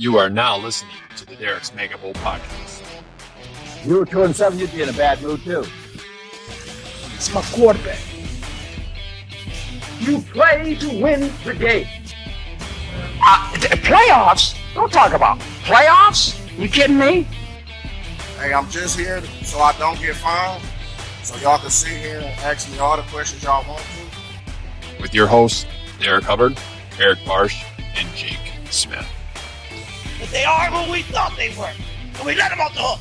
You are now listening to the Derek's Mega Bowl podcast. You were two and seven, you'd be in a bad mood too. It's my quarterback. You play to win the game. Uh, th- playoffs? Don't talk about playoffs. You kidding me? Hey, I'm just here so I don't get fined. So y'all can sit here and ask me all the questions y'all want to. With your hosts, Derek Hubbard, Eric Barsh, and Jake Smith. But they are who we thought they were. And we let them off the hook.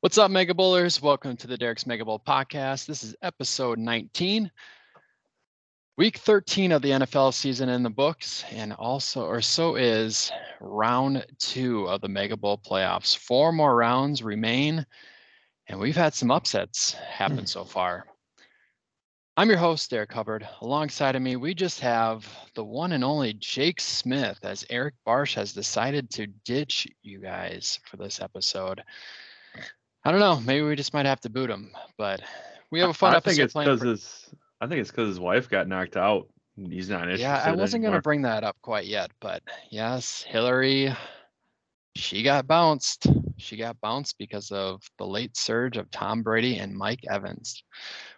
What's up, Mega Bowlers? Welcome to the Derek's Mega Bowl podcast. This is episode 19. Week 13 of the NFL season in the books, and also, or so is round two of the Mega Bowl playoffs. Four more rounds remain, and we've had some upsets happen hmm. so far. I'm your host, Derek Hubbard. Alongside of me, we just have the one and only Jake Smith, as Eric Barsh has decided to ditch you guys for this episode. I don't know. Maybe we just might have to boot him, but we have a fun I episode think it's planned because for- his. I think it's because his wife got knocked out. He's not interested. Yeah, I wasn't going to bring that up quite yet, but yes, Hillary, she got bounced. She got bounced because of the late surge of Tom Brady and Mike Evans.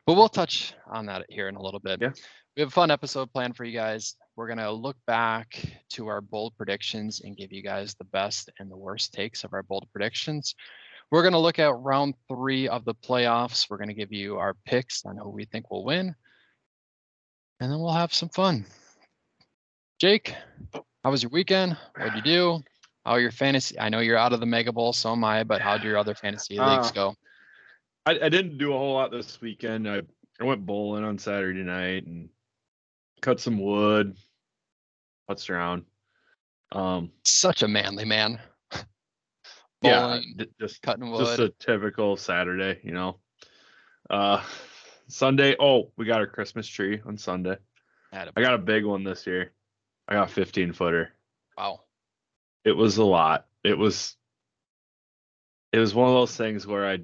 But we'll touch on that here in a little bit. Yeah. We have a fun episode planned for you guys. We're going to look back to our bold predictions and give you guys the best and the worst takes of our bold predictions. We're going to look at round three of the playoffs. We're going to give you our picks on who we think will win. And then we'll have some fun. Jake, how was your weekend? What'd you do? How are your fantasy? I know you're out of the Mega Bowl, so am I, but how'd your other fantasy leagues Uh, go? I, I didn't do a whole lot this weekend. I, I went bowling on Saturday night and cut some wood, putzed around. Um, Such a manly man. yeah, Bowling, d- just cutting wood just a typical Saturday, you know. Uh, Sunday. Oh, we got our Christmas tree on Sunday. Had a- I got a big one this year. I got 15 footer. wow. It was a lot. It was it was one of those things where I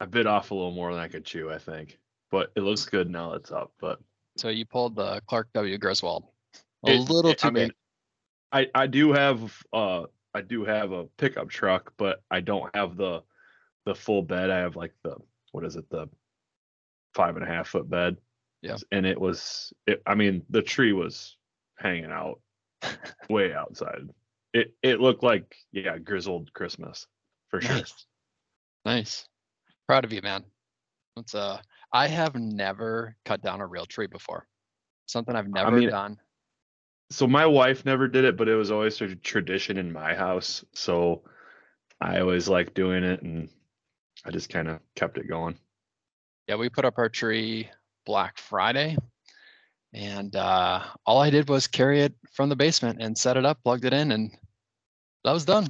I bit off a little more than I could chew, I think. But it looks good now it's up. But So you pulled the Clark W. Griswold. A it- little it- too I mean. I I do have uh I do have a pickup truck, but I don't have the the full bed. I have like the what is it, the five and a half foot bed. Yeah. And it was it I mean the tree was hanging out way outside. It it looked like yeah, Griswold Christmas for sure. Nice. Nice. Proud of you, man. It's uh I have never cut down a real tree before. Something I've never mean, done. so my wife never did it, but it was always a tradition in my house. So I always liked doing it, and I just kind of kept it going. Yeah, we put up our tree Black Friday, and uh, all I did was carry it from the basement and set it up, plugged it in, and that was done.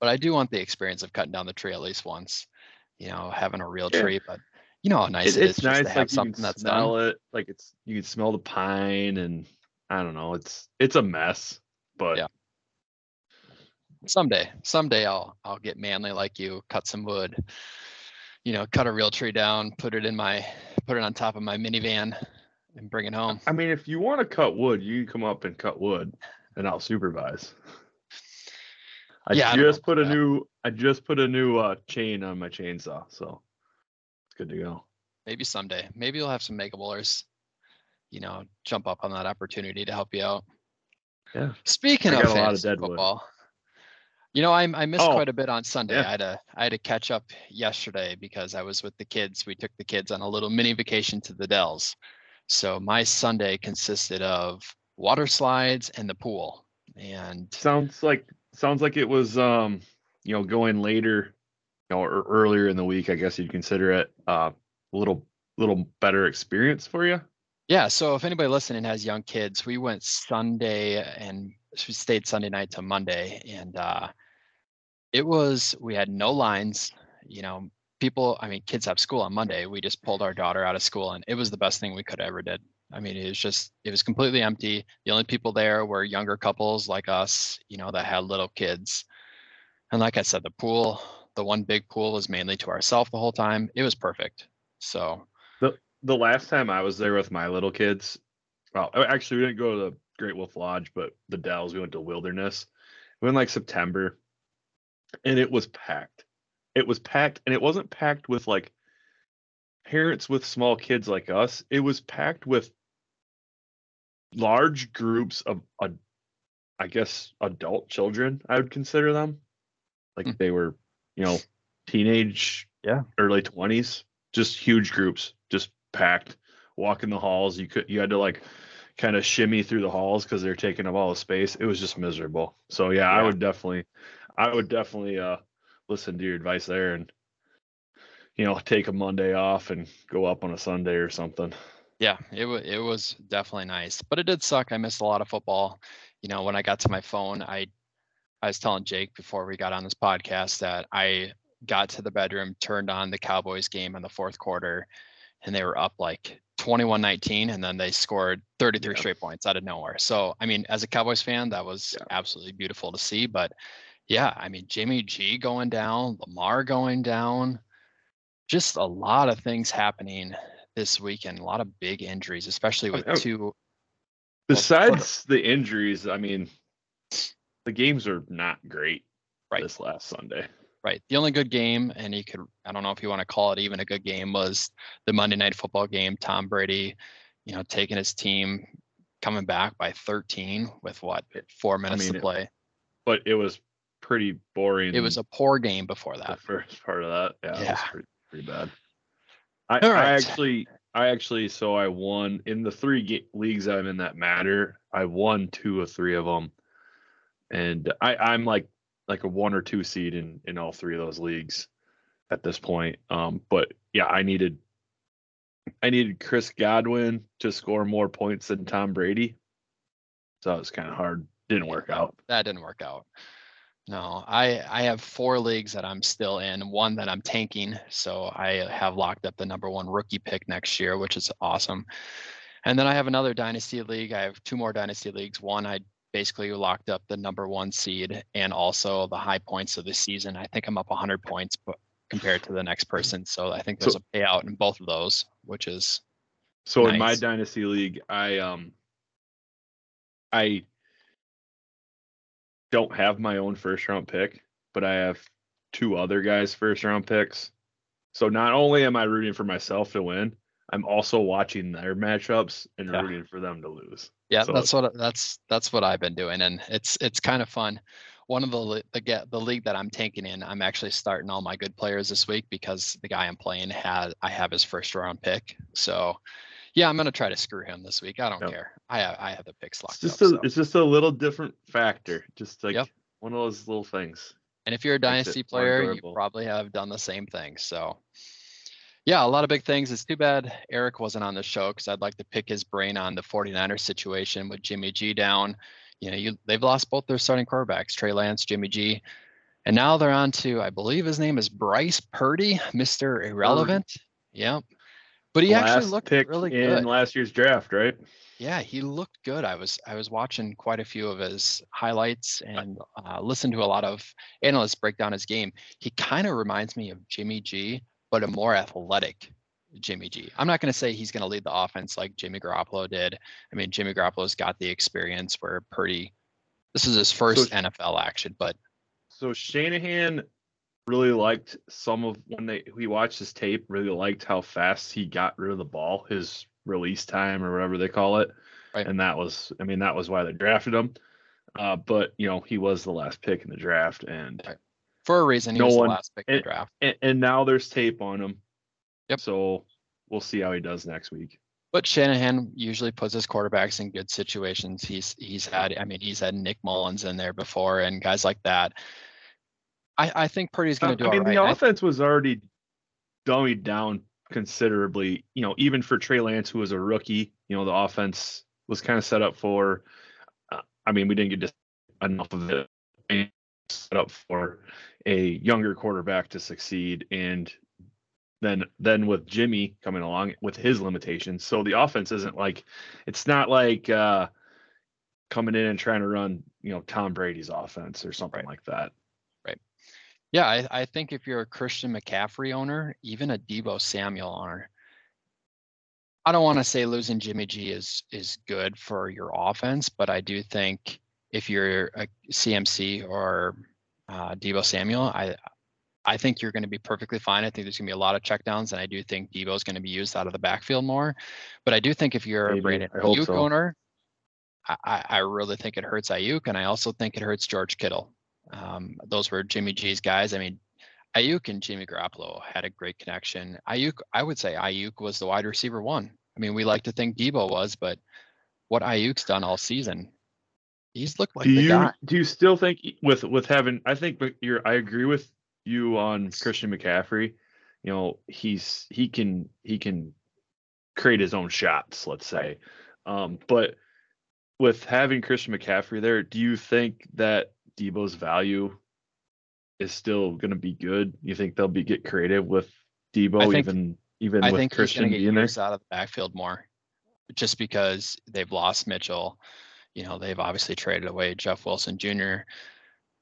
But I do want the experience of cutting down the tree at least once, you know, having a real Yeah. tree. But you know how nice It- it is it's just nice, to like have you something can that's smell done. it, like it's you can smell the pine, and I don't know, it's it's a mess, but Yeah. Someday, someday I'll I'll get manly like you, cut some wood, you know, cut a real tree down, put it in my, put it on top of my minivan, and bring it home. I mean, if you want to cut wood, you can come up and cut wood, and I'll supervise. I Yeah, I just put a that. new I just put a new uh, chain on my chainsaw, so it's good to go. maybe someday. Maybe you'll have some mega bowlers, you know, jump up on that opportunity to help you out. Yeah. Speaking I of a lot of dead wood. football, you know, I I missed Oh, quite a bit on Sunday. yeah. I had to I had to catch up yesterday because I was with the kids. We took the kids on a little mini vacation to the Dells. So my Sunday consisted of water slides and the pool. And Sounds like sounds like it was um you know going later, you know, or earlier in the week. I guess you'd consider it uh, a little little better experience for you. Yeah, so if anybody listening has young kids, we went Sunday and we stayed Sunday night to Monday, and uh, it was we had no lines. You know, people. I mean, kids have school on Monday. We just pulled our daughter out of school, and it was the best thing we could ever did. I mean, it was just it was completely empty. The only people there were younger couples like us, you know, that had little kids. And like I said, the pool, the one big pool was mainly to ourselves the whole time. It was perfect. So The the last time I was there with my little kids, well, oh, actually we didn't go to the Great Wolf Lodge, but the Dells. We went to Wilderness. We went like September, and it was packed. It was packed, and it wasn't packed with like parents with small kids like us. It was packed with large groups of, uh, I guess, adult children. I would consider them like Hmm. they were, you know, teenage, Yeah. early twenties. Just huge groups, just packed. Walking the halls, you could you had to like kind of shimmy through the halls because they're taking up all the space. It was just miserable. So yeah, I would definitely, I would definitely uh listen to your advice there and you know take a Monday off and go up on a Sunday or something. Yeah, it was it was definitely nice, but it did suck. I missed a lot of football. You know, when I got to my phone, I I was telling Jake before we got on this podcast that I got to the bedroom, turned on the Cowboys game in the fourth quarter, and they were up like 21-19 and then they scored 33 Yeah. straight points out of nowhere. So, I mean, as a Cowboys fan, that was Yeah. absolutely beautiful to see, but yeah, I mean, Jimmy G going down, Lamar going down, just a lot of things happening this weekend. A lot of big injuries, especially I with two. Oh, Besides the injuries, I mean, the games are not great Right. this last Sunday. Right. The only good game, and you could, I don't know if you want to call it even a good game, was the Monday night football game. Tom Brady, you know, taking his team, coming back by 13 with what, four minutes mean, to it- play. But it was pretty boring. It was a poor game before that. the first part of that. Yeah, Yeah. pretty, pretty bad. I, All I actually, I actually, so I won in the three ga- leagues I'm in that matter. I won two or three of them, and I, I'm like like a one or two seed in in all three of those leagues at this point. Um, but yeah, I needed, I needed Chris Godwin to score more points than Tom Brady, so it was kind of hard. Didn't work out. That didn't work out. No, I I have four leagues that I'm still in, one that I'm tanking. So I have locked up the number one rookie pick next year, which is awesome. And then I have another dynasty league. I have two more dynasty leagues. One I basically locked up the number one seed and also the high points of the season. I think I'm up 100 points compared to the next person. So I think there's So- a payout in both of those, which is So in my dynasty league, I um I don't have my own first round pick, but I have two other guys' first round picks. So not only am I rooting for myself to win, I'm also watching their matchups and Yeah. rooting for them to lose. Yeah, So that's what that's that's what I've been doing, and it's it's kind of fun. One of the the get the league that I'm taking in, I'm actually starting all my good players this week because the guy I'm playing had I have his first round pick. So, yeah, I'm gonna try to screw him this week. I don't care. I have I have the picks It's locked just up. a so. it's just a little different factor. Just like Yep. one of those little things. And if you're a dynasty player, you probably have done the same thing. So, yeah, a lot of big things. It's too bad Eric wasn't on the show because I'd like to pick his brain on the 49ers situation with Jimmy G down. You know, you, they've lost both their starting quarterbacks, Trey Lance, Jimmy G. And now they're on to, I believe his name is Bryce Purdy, Mr. Irrelevant. Yep. But he actually looked really in good. last year's draft, right? Yeah, he looked good. I was I was watching quite a few of his highlights and uh, listened to a lot of analysts break down his game. He kind of reminds me of Jimmy G, but a more athletic Jimmy G. I'm not going to say he's going to lead the offense like Jimmy Garoppolo did. I mean, Jimmy Garoppolo's got the experience where Purdy. This is his first sh- NFL action, but So Shanahan really liked some of when they he watched his tape, really liked how fast he got rid of the ball, his release time or whatever they call it. Right. And that was I mean, that was why they drafted him. Uh, but you know, he was the last pick in the draft and Right. for a reason, he No was one- the last pick in the draft. and, and now there's tape on him. Yep. So we'll see how he does next week. But Shanahan usually puts his quarterbacks in good situations. He's he's had I mean he's had Nick Mullens in there before and guys like that. I, I think Purdy's going Uh, to do I mean, right. the offense was already dummied down considerably. You know, even for Trey Lance, who was a rookie, you know, the offense was kind of set up for. Uh, I mean, we didn't get enough of it. Set up for a younger quarterback to succeed, and then then with Jimmy coming along with his limitations, so the offense isn't like it's not like uh coming in and trying to run you know Tom Brady's offense or something Right. like that. Yeah, I, I think if you're a Christian McCaffrey owner, even a Deebo Samuel owner, I don't want to say losing Jimmy G is is good for your offense, but I do think if you're a CMC or uh, Deebo Samuel, I I think you're going to be perfectly fine. I think there's going to be a lot of checkdowns, and I do think Deebo is going to be used out of the backfield more. But I do think if you're Maybe. a Brandon Aiyuk so. owner, I, I I really think it hurts Aiyuk, and I also think it hurts George Kittle. Um, those were Jimmy G's guys. I mean, Aiyuk and Jimmy Garoppolo had a great connection. Aiyuk, I would say Aiyuk was the wide receiver one. I mean, we like to think Deebo was, but what Aiyuk's done all season, he's looked like do the you guy. do you still think with with having? I think but you're. I agree with you on Christian McCaffrey. You know, he's he can he can create his own shots. Let's say, um, but with having Christian McCaffrey there, do you think that Deebo's value is still going to be good? You think they'll be get creative with Deebo think- even even I with think he's Christian going to get being there? out of the backfield more, just because they've lost Mitchell. You know, they've obviously traded away Jeff Wilson Jr.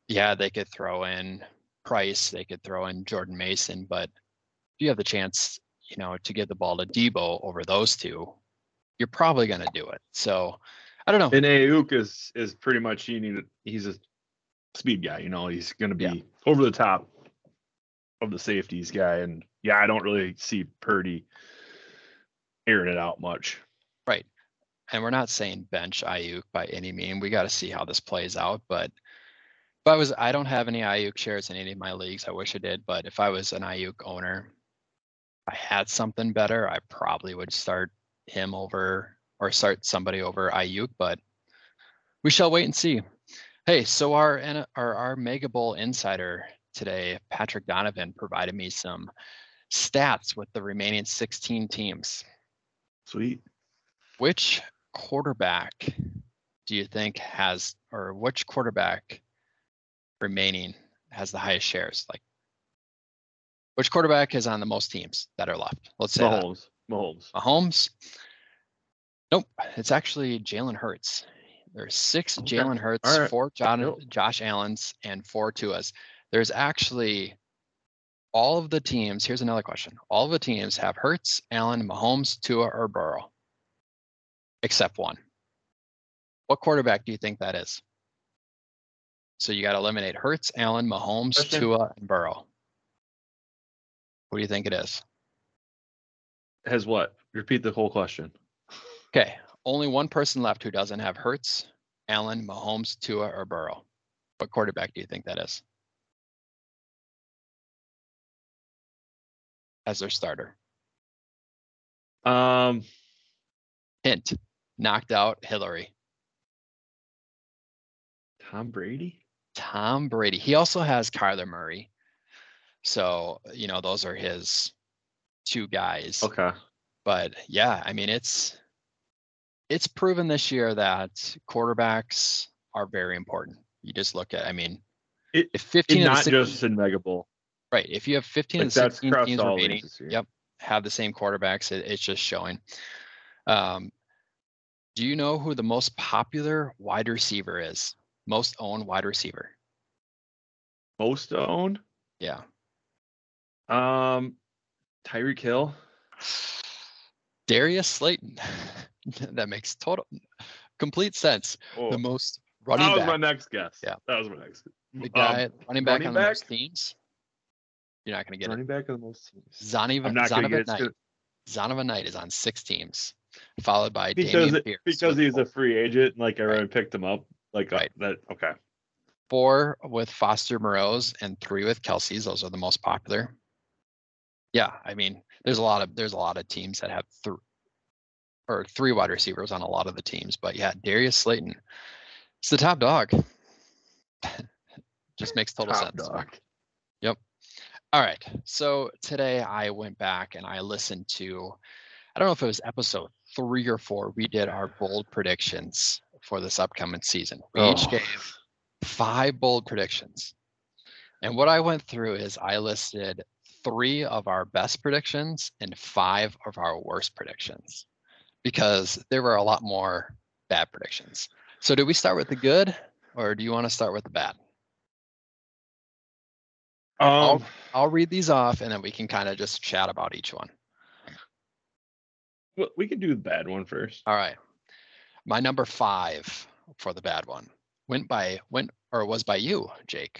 Yeah, they could throw in Price, they could throw in Jordan Mason, but if you have the chance, you know, to give the ball to Deebo over those two, you're probably going to do it. So, I don't know. And Aiyuk is is pretty much he needed he's a speed guy, you know, he's gonna be Yeah. over the top of the safeties guy. And yeah, I don't really see Purdy airing it out much. Right. And we're not saying bench Aiyuk by any mean. We got to see how this plays out. But if I was, I don't have any Aiyuk shares in any of my leagues. I wish I did. But if I was an Aiyuk owner, I had something better, I probably would start him over or start somebody over Aiyuk. But we shall wait and see. Hey, so our our our Mega Bowl insider today, Patrick Donovan, provided me some stats with the remaining 16 teams. Sweet. Which quarterback do you think has, or which quarterback remaining has the highest shares? Like, which quarterback is on the most teams that are left? Let's say that. Mahomes. Mahomes. Mahomes. Nope, it's actually Jalen Hurts. There's six Okay. Jalen Hurts, All right. four John, Nope. Josh Allen's, and four Tua's. There's actually all of the teams. Here's another question: All of the teams have Hurts, Allen, Mahomes, Tua, or Burrow, except one. What quarterback do you think that is? So you got to eliminate Hurts, Allen, Mahomes, Question. Tua, and Burrow. What do you think it is? Has what? Repeat the whole question. Okay, only one person left who doesn't have Hurts, Allen, Mahomes, Tua, or Burrow. What quarterback do you think that is? As their starter. Um Hint: knocked out Hillary. Tom Brady? Tom Brady. He also has Kyler Murray. So you know those are his two guys. Okay. But yeah, I mean it's it's proven this year that quarterbacks are very important. You just look at, I mean, It- if 15 not 16 just in Mega Bowl. Right. If you have 15 Like that's 16 teams remaining, leagues this year. yep, have the same quarterbacks, it, it's just showing. Um, do you know who the most popular wide receiver is? Most owned wide receiver? Most owned. Yeah. Um Tyreek Hill. Darius Slayton. that makes total complete sense. Oh, The most running that was back. my next guess. Yeah. That was my next. the Um, guy running back running on the most teams. You're not going to get running back of the most teams. it. Zonovan, I'm not gonna Zonovan get Knight. it Zonovan Knight is on six teams, followed by because Dameon Pierce. because he's a free agent. and, Like everyone Right. picked him up. Like uh, Right. that. Okay. four with Foster Moreau's and three with Kelce's. Those are the most popular. Yeah, I mean, there's a lot of there's a lot of teams that have three or three wide receivers on a lot of the teams, but yeah, Darius Slayton, it's the top dog. Just makes total Top sense. dog. All right. So today I went back and I listened to, I don't know if it was episode three or four. We did our bold predictions for this upcoming season. We each Oh. gave five bold predictions. And what I went through is I listed three of our best predictions and five of our worst predictions because there were a lot more bad predictions. So do we start with the good or do you want to start with the bad? I'll- Um, I'll read these off and then we can kind of just chat about each one. Well, we can do the bad one first. All right. My number five for the bad one went by went or was by you, Jake.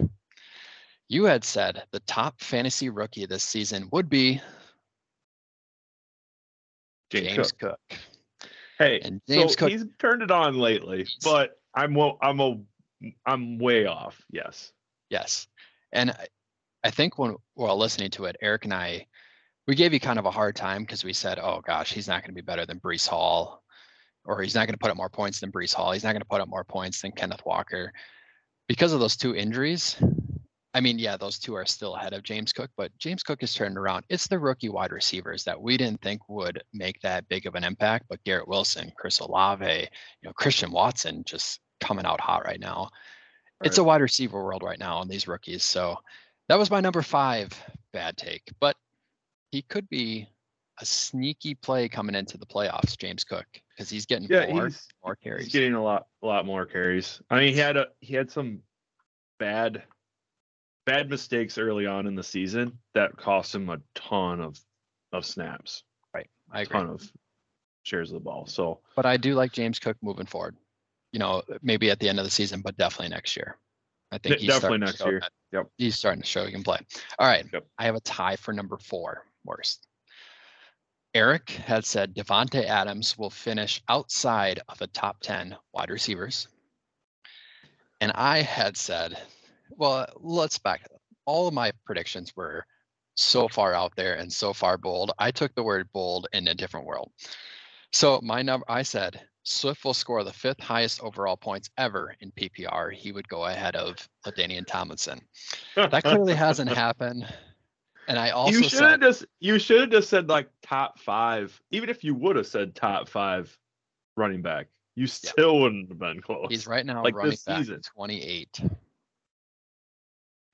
You had said the top fantasy rookie this season would be James, James Cook. Cook. Hey, And James so Cook- he's turned it on lately, but I'm I'm a I'm way off. Yes. Yes. And I, I think when while listening to it, Eric and I, we gave you kind of a hard time because we said, oh gosh, he's not going to be better than Breece Hall, or he's not going to put up more points than Breece Hall. He's not going to put up more points than Kenneth Walker. Because of those two injuries, I mean, yeah, those two are still ahead of James Cook, but James Cook has turned around. It's the rookie wide receivers that we didn't think would make that big of an impact, but Garrett Wilson, Chris Olave, you know, Christian Watson just coming out hot right now. It's a wide receiver world right now on these rookies. So that was my number five bad take, but he could be a sneaky play coming into the playoffs, James Cook, because he's getting Yeah, more, he's more he's getting a lot a lot more carries. I mean, he had a he had some bad bad mistakes early on in the season that cost him a ton of of snaps, right. I agree. ton of shares of the ball. So But I do like James Cook moving forward. You know, maybe at the end of the season, but definitely next year. I think he's definitely next year. that- Yep. He's starting to show he can play. All right. Yep. I have a tie for number four worst. Eric had said Davante Adams will finish outside of the top 10 wide receivers. And I had said, well, let's back up. All of my predictions were so far out there and so far bold. I took the word bold in a different world. So my number, I said Swift will score the fifth highest overall points ever in PPR. He would go ahead of Ladainian Tomlinson. That clearly hasn't happened. And I also you should said have just you should have just said like top five. Even if you would have said top five running back, you still wouldn't have been close. he's right now like running back season. 28.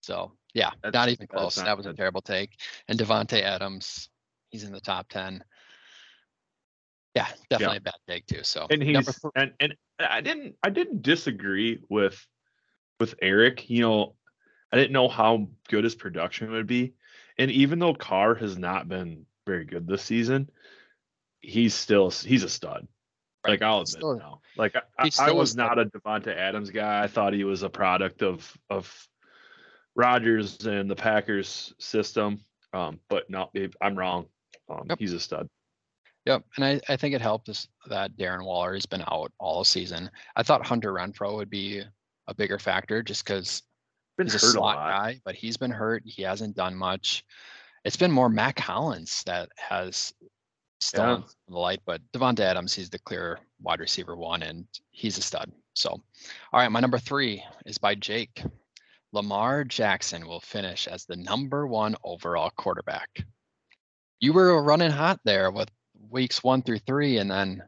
So yeah, not even close. not that was a terrible take. And Davante Adams, he's in the top 10. Yeah, definitely a bad take too. So and he's and and I didn't I didn't disagree with with Eric. You know, I didn't know how good his production would be, and even though Carr has not been very good this season, he's still he's a stud. Like I'll admit Still- now. Like I, I, was not a Davante Adams guy. I thought he was a product of of Rodgers and the Packers system. Um, but no, I'm wrong. Um, Yep. he's a stud. Yep, and I, I think it helped us that Darren Waller has been out all season. I thought Hunter Renfrow would be a bigger factor just because he's a hurt a slot lot. guy, but he's been hurt. He hasn't done much. It's been more Mack Hollins that has stolen Yeah. the light, but Davante Adams, he's the clear wide receiver one, and he's a stud. So, all right, my number three is by Jake. Lamar Jackson will finish as the number one overall quarterback. You were running hot there with weeks one through three, and then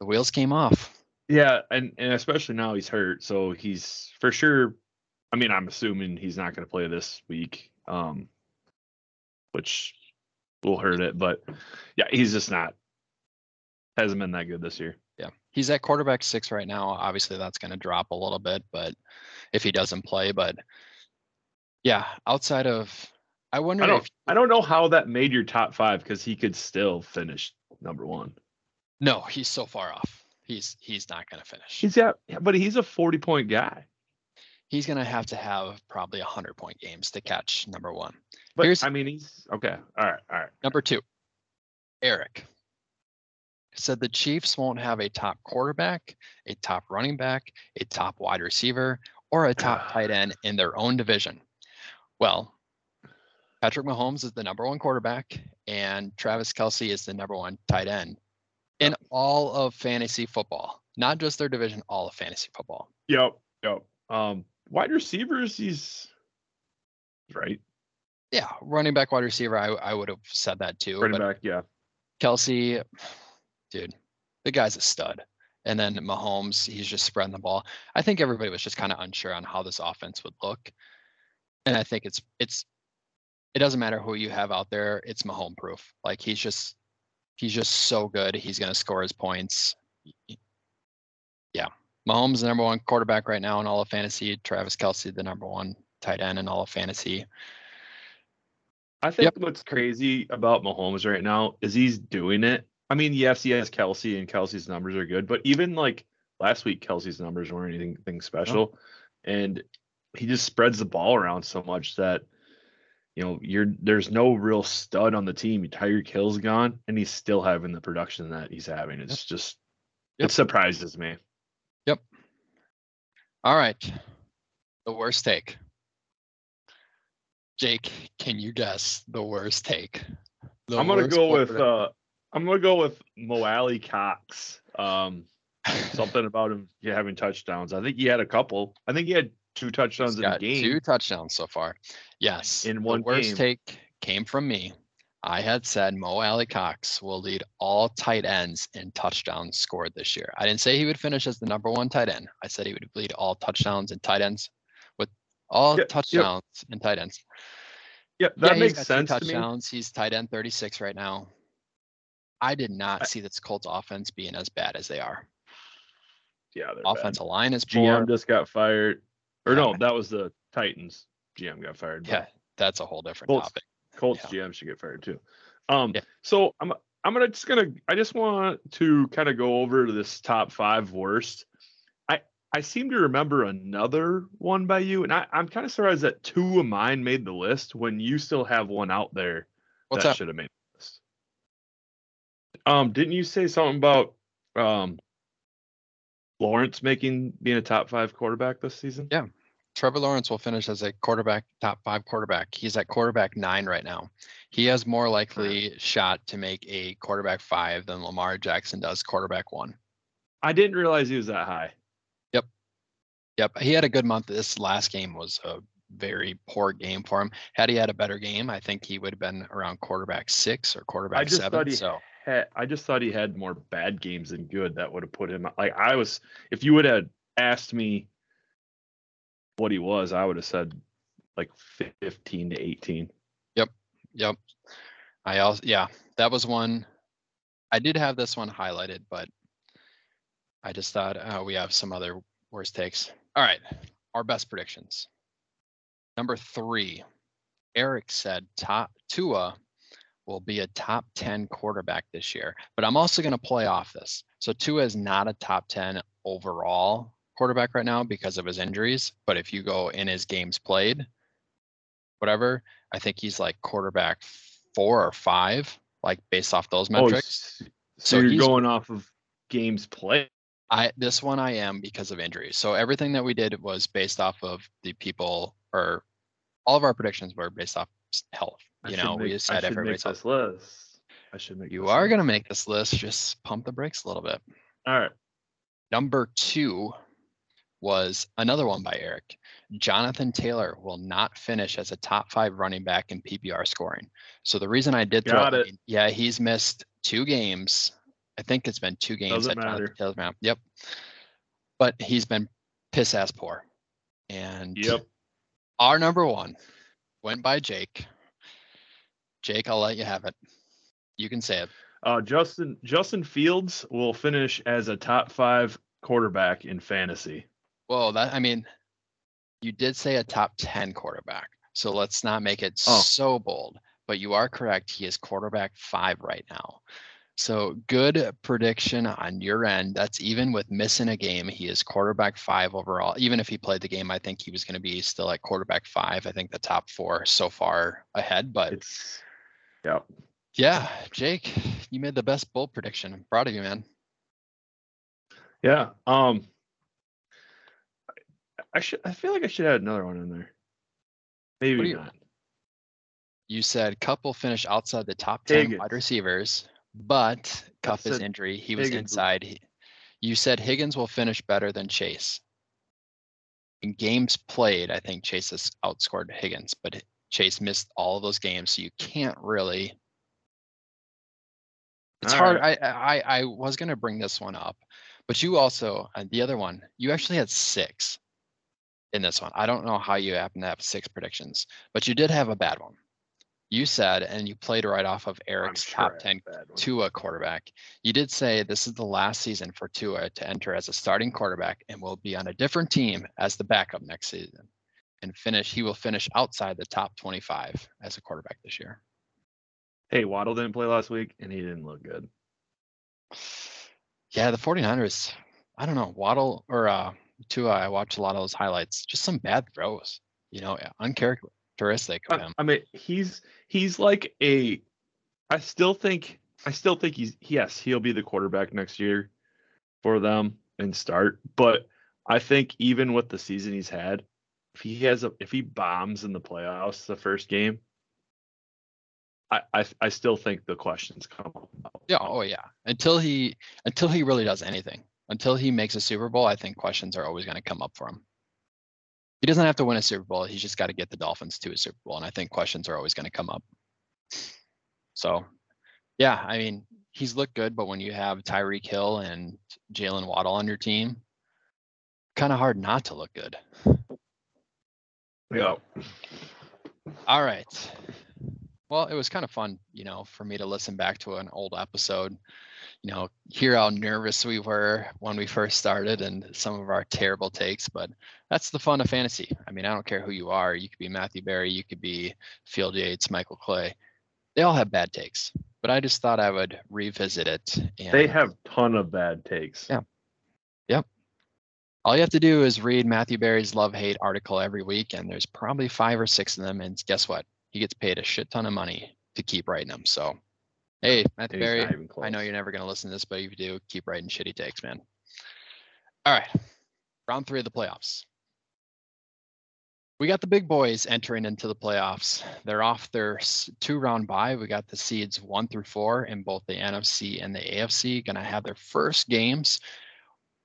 the wheels came off. Yeah, and and especially now he's hurt, so he's for sure. I mean, I'm assuming he's not going to play this week, um, which will hurt it. But yeah, he's just not hasn't been that good this year. Yeah, he's at quarterback six right now. Obviously, that's going to drop a little bit, but if he doesn't play, but yeah, outside of, I wonder I don't if I don't know how that made your top five because he could still finish number one. no, he's so far off. He's he's not going to finish. He's yeah, but he's a 40 point guy. He's going to have to have probably a hundred point games to catch number one. But Here's- I mean, he's okay. All right, all right. Number two, Eric said the Chiefs won't have a top quarterback, a top running back, a top wide receiver, or a top tight end in their own division. Well, Patrick Mahomes is the number one quarterback, and Travis Kelce is the number one tight end in all of fantasy football, not just their division, all of fantasy football. Yep, yep. Um, wide receivers, he's right. Yeah, running back, wide receiver, I, I would have said that too. Running but back, yeah. Kelsey, dude, the guy's a stud. And then Mahomes, he's just spreading the ball. I think everybody was just kind of unsure on how this offense would look. And I think it's it's it doesn't matter who you have out there, it's Mahomes proof. Like he's just he's just so good. He's gonna score his points. Yeah. Mahomes the number one quarterback right now in all of fantasy. Travis Kelce, the number one tight end in all of fantasy. I think what's crazy about Mahomes right now is he's doing it I mean, yes, he has Kelce, and Kelce's numbers are good, but even like last week, Kelce's numbers weren't anything special, and he just spreads the ball around so much that you know you're there's no real stud on the team. Tyreek Hill's gone, and he's still having the production that he's having. It's just Yep. it surprises me. Yep. All right. The worst take. Jake, can you guess the worst take? The I'm gonna go with uh I'm gonna go with Mo Alie-Cox. Um, something about him having touchdowns. I think he had a couple. I think he had two touchdowns He's in the game. two touchdowns so far. Yes. In the one worst game. take came from me. I had said Mo Alie-Cox will lead all tight ends in touchdowns scored this year. I didn't say he would finish as the number one tight end. I said he would lead all touchdowns and tight ends with all Yep, yep. touchdowns and tight ends. Yeah, Yeah, that he's makes sense to me. touchdowns. He's tight end 36 right now. I did not see this Colts offense being as bad as they are. Yeah, they're bad. Line is poor. GM just got fired. Or Yeah, no, that was the Titans. GM got fired. Yeah, that's a whole different Colts- topic. Colts yeah. GM should get fired too. Um, Yeah. so I'm I'm gonna just gonna I just want to kind of go over to this top five worst. I I seem to remember another one by you, and I, I'm kind of surprised that two of mine made the list when you still have one out there What's that should have made. Um, didn't you say something about um Lawrence making being a top five quarterback this season? Yeah. Trevor Lawrence will finish as a quarterback, top five quarterback. He's at quarterback nine right now. He has more likely shot to make a quarterback five than Lamar Jackson does quarterback one. I didn't realize he was that high. Yep. Yep. He had a good month. This last game was a very poor game for him. Had he had a better game, I think he would have been around quarterback six or quarterback just seven. thought he So had, I just thought he had more bad games than good that would have put him like I was if you would have asked me what he was, I would have said like 15 to 18. Yep. Yep. I also yeah, that was one. I did have this one highlighted, but I just thought uh, we have some other worst takes. All right, our best predictions. Number three, Eric said Tua will be a top 10 quarterback this year, but I'm also going to play off this. So Tua is not a top 10 overall quarterback right now because of his injuries, but if you go in his games played, whatever, I think he's like quarterback four or five, like based off those oh, metrics. Oh, so, So you're going off of games played. I this one I am because of injuries. So everything that we did was based off of the people or all of our predictions were based off health. I You should know, we make- just I said should make everybody's health. this list. I should make You this are list. gonna make this list, just pump the brakes a little bit. All right. Number two was another one by Eric. Jonathan Taylor will not finish as a top five running back in PPR scoring. So the reason I did throw, Got it. yeah, he's missed two games. I think it's been two games. Doesn't that Jonathan matter. Taylor's been out. Yep. But he's been piss ass poor. And Yep. our number one went by Jake. Jake, I'll let you have it. You can say it. Uh, Justin Justin Fields will finish as a top five quarterback in fantasy. Well, that I mean, you did say a top 10 quarterback. So let's not make it Oh. so bold. But you are correct. He is quarterback five right now. So good prediction on your end. That's even with missing a game. He is quarterback five overall. Even if he played the game, I think he was going to be still at quarterback five. I think the top four so far ahead. But It's yeah. yeah, Jake, you made the best bold prediction. I'm proud of you, man. Yeah. Um I should I feel like I should add another one in there. Maybe you- not. You said Kupp will finish outside the top 10 Higgins. wide receivers, but said injury. He was Higgins inside. He- You said Higgins will finish better than Chase. In games played, I think Chase has outscored Higgins, but Chase missed all of those games, so you can't really. It's All hard. I, I I was gonna bring this one up, but you also uh, the other one. You actually had six in this one. I don't know how you happen to have six predictions, but you did have a bad one. You said, and you played right off of Eric's sure top had 10 a. Tua quarterback. You did say this is the last season for Tua to enter as a starting quarterback and will be on a different team as the backup next season. And finish, he will finish outside the top 25 as a quarterback this year. Hey, Waddle didn't play last week and he didn't look good. Yeah, the 49ers, I don't know, Waddle or uh Tua, I watched a lot of those highlights. Just some bad throws, you know, uncharacteristic of I. I mean, he's he's like a. I still think I still think he's yes he'll be the quarterback next year for them and start. But I think even with the season he's had, if he has a if he bombs in the playoffs the first game, I I, I still think the questions come up. Yeah, oh yeah. Until he until he really does anything. Until he makes a Super Bowl, I think questions are always going to come up for him. He doesn't have to win a Super Bowl. He's just got to get the Dolphins to a Super Bowl, and I think questions are always going to come up. So, yeah, I mean, he's looked good, but when you have Tyreek Hill and Jaylen Waddle on your team, kind of hard not to look good. Yeah. All right. Well, it was kind of fun, you know, for me to listen back to an old episode, you know, hear how nervous we were when we first started and some of our terrible takes. But that's the fun of fantasy. I mean, I don't care who you are. You could be Matthew Berry, you could be Field Yates, Michael Clay. They all have bad takes, but I just thought I would revisit it. And They have ton of bad takes. Yeah. Yep. All you have to do is read Matthew Berry's love hate article every week, and there's probably five or six of them. And guess what? He gets paid a shit ton of money to keep writing them. So, hey, Matthew Berry, I know you're never going to listen to this, but if you do, keep writing shitty takes, man. All right. Round three of the playoffs. We got the big boys entering into the playoffs. They're off their two round bye. We got the seeds one through four in both the NFC and the AFC going to have their first games.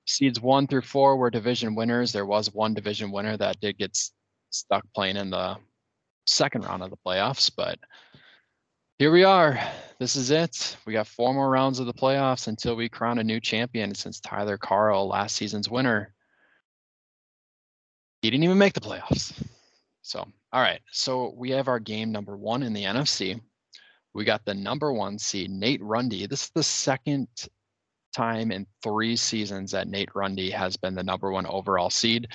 Seeds one through four were division winners. There was one division winner that did get stuck playing in the second round of the playoffs, but here we are. This is it. We got four more rounds of the playoffs until we crown a new champion since Tyler Carl, last season's winner, he didn't even make the playoffs. So, all right. So we have our game number one in the NFC. We got the number one seed, Nate Rundy. This is the second time in three seasons that Nate Rundy has been the number one overall seed.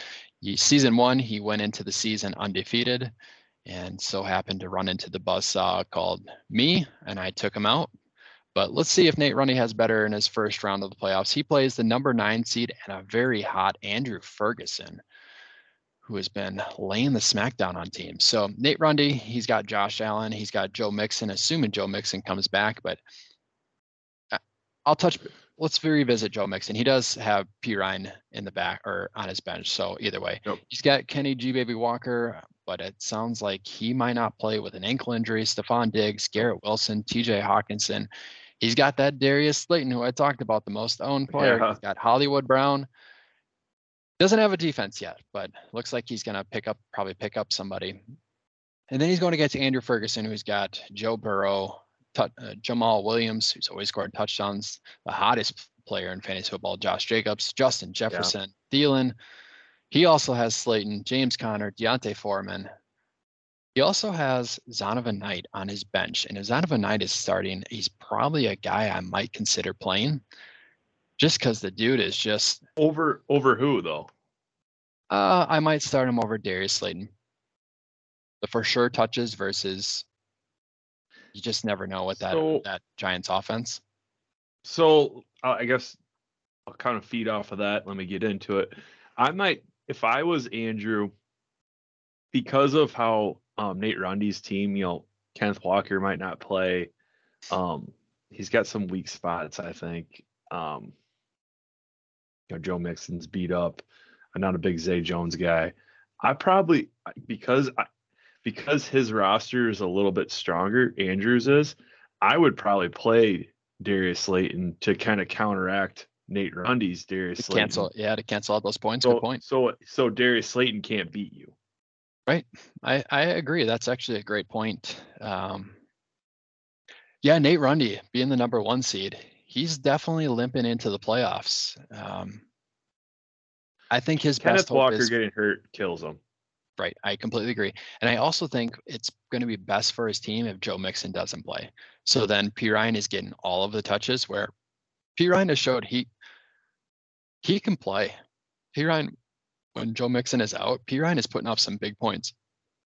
Season one, he went into the season undefeated and so happened to run into the buzzsaw called me, and I took him out. But let's see if Nate Rundy has better in his first round of the playoffs. He plays the number nine seed and a very hot Andrew Ferguson, who has been laying the smackdown on teams. So Nate Rundy, he's got Josh Allen, he's got Joe Mixon, assuming Joe Mixon comes back. But uh, I'll touch. Let's revisit Joe Mixon. He does have Perine in the back or on his bench. So either way, Yep. he's got Kenny G Baby Walker, but it sounds like he might not play with an ankle injury. Stefon Diggs, Garrett Wilson, TJ Hockenson. He's got that Darius Slayton, who I talked about, the most owned player. Yeah. He's got Hollywood Brown. Doesn't have a defense yet, but looks like he's going to pick up, probably pick up somebody. And then he's going to against Andrew Ferguson, who's got Joe Burrow, uh, Jamaal Williams, who's always scored touchdowns, the hottest player in fantasy football, Josh Jacobs, Justin Jefferson, Thielen. He also has Slayton, James Conner, D'Onta Foreman. He also has Zonovan Knight on his bench. And if Zonovan Knight is starting, he's probably a guy I might consider playing just because the dude is just, Over over who though? uh, I might start him over Darius Slayton. The for sure touches versus you just never know with that So- that Giants offense. So uh, I guess I'll kind of feed off of that. Let me get into it. I might, if I was Andrew, because of how um, Nate Rundy's team, you know, Kenneth Walker might not play. Um, he's got some weak spots, I think. Um, you know, Joe Mixon's beat up. I'm not a big Zay Jones guy. I probably because I, because his roster is a little bit stronger. Andrews is. I would probably play Darius Slayton to kind of counteract Nate Rundy's Darius To Slayton. cancel, yeah, to cancel out those points. So, Good point. so so Darius Slayton can't beat you. Right. I, I agree. That's actually a great point. Um, yeah, Nate Rundy being the number one seed, he's definitely limping into the playoffs. Um, I think his Kenneth best hope Walker is getting hurt kills him. Right. I completely agree, and I also think it's going to be best for his team if Joe Mixon doesn't play. So then Perine is getting all of the touches where Perine has showed he he can play. Perine when Joe Mixon is out, Perine is putting up some big points.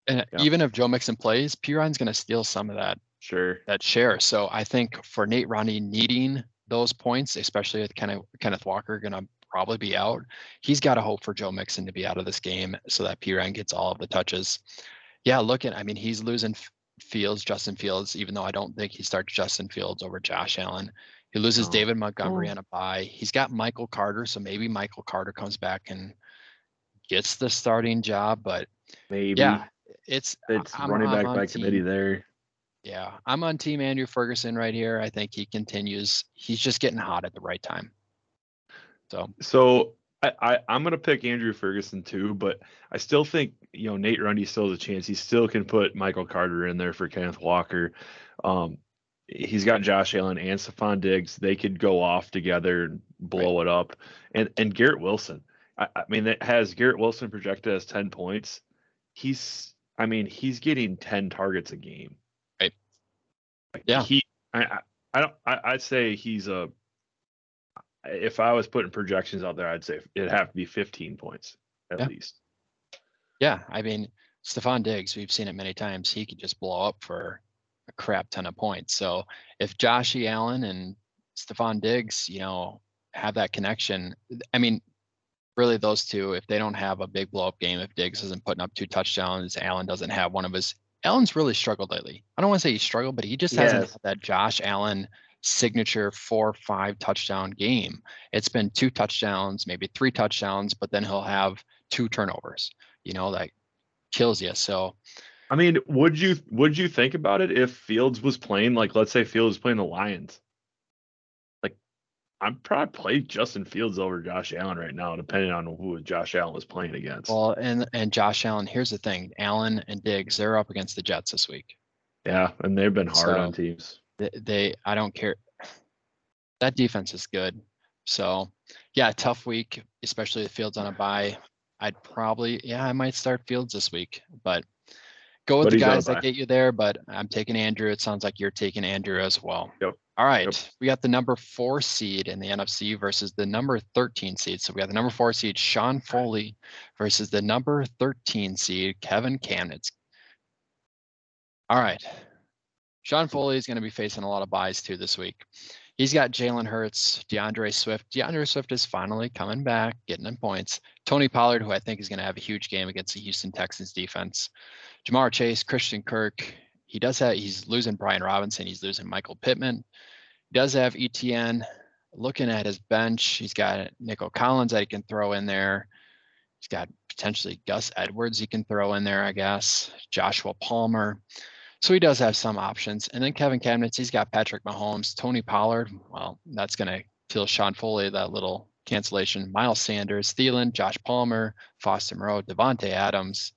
And Yeah. even if Joe Mixon plays, Perine's going to steal some of that Sure. that share. So I think for Nate Ronnie needing those points, especially with Kenneth Kenneth Walker going to probably be out, he's got to hope for Joe Mixon to be out of this game so that Perine gets all of the touches. Yeah, looking, I mean he's losing Fields, Justin Fields, even though I don't think he starts Justin Fields over Josh Allen. He loses No. David Montgomery Oh. on a bye. He's got Michael Carter, so maybe Michael Carter comes back and gets the starting job. But Maybe yeah, it's it's I'm- running back by team- committee there. Yeah, I'm on team Andrew Ferguson right here. I think he continues. He's just getting hot at the right time. So So I, I I'm gonna pick Andrew Ferguson too, but I still think you know Nate Rundy still has a chance. He still can put Michael Carter in there for Kenneth Walker. Um, he's got Josh Allen and Stefon Diggs. They could go off together and blow it up. And and Garrett Wilson. I, I mean, that has Garrett Wilson projected as ten points. He's I mean he's getting ten targets a game. Right. Like, Yeah. He I I, I don't I, I'd say he's a if I was putting projections out there, I'd say it'd have to be 15 points at Yeah. least. yeah, I mean, Stefon Diggs, we've seen it many times. He could just blow up for a crap ton of points. So if Josh E. Allen and Stefon Diggs, you know, have that connection, I mean, really those two, if they don't have a big blow up game, if Diggs isn't putting up two touchdowns, Allen doesn't have one of his. Allen's really struggled lately. I don't want to say he struggled, but he just hasn't had that Josh Allen signature four five touchdown game. It's been two touchdowns, maybe three touchdowns, but then he'll have two turnovers. You know, that kills you. So I mean, would you would you think about it if Fields was playing like let's say Fields was playing the Lions? Like I'm probably play Justin Fields over Josh Allen right now, depending on who Josh Allen was playing against. well and and Josh Allen, here's the thing. Allen and Diggs, they're up against the Jets this week. yeah, and they've been hard on teams. They, they I don't care. That defense is good. So yeah, tough week, especially if Fields on a bye. I'd probably yeah, I might start Fields this week, but go with But the he's on a guys that get you there. But I'm taking Andrew. It sounds like you're taking Andrew as well. Yep. All right. We got the number four seed in the NFC versus the number 13 seed. So we got the number four seed, Sean Foley, versus the number 13 seed, Kevin Kamnitz. All right. Sean Foley is going to be facing a lot of byes too this week. He's got Jalen Hurts, D'Andre Swift. D'Andre Swift is finally coming back, getting in points. Tony Pollard, who I think is going to have a huge game against the Houston Texans defense. Ja'Marr Chase, Christian Kirk. He does have, he's losing Brian Robinson. He's losing Michael Pittman. He does have ETN. Looking at his bench, he's got Nico Collins that he can throw in there. He's got potentially Gus Edwards he can throw in there, I guess. Joshua Palmer. So he does have some options. And then Kevin Kamnitz, he's got Patrick Mahomes, Tony Pollard. Well, that's going to kill Sean Foley, that little cancellation. Miles Sanders, Thielen, Josh Palmer, Foster Moreau, Davante Adams.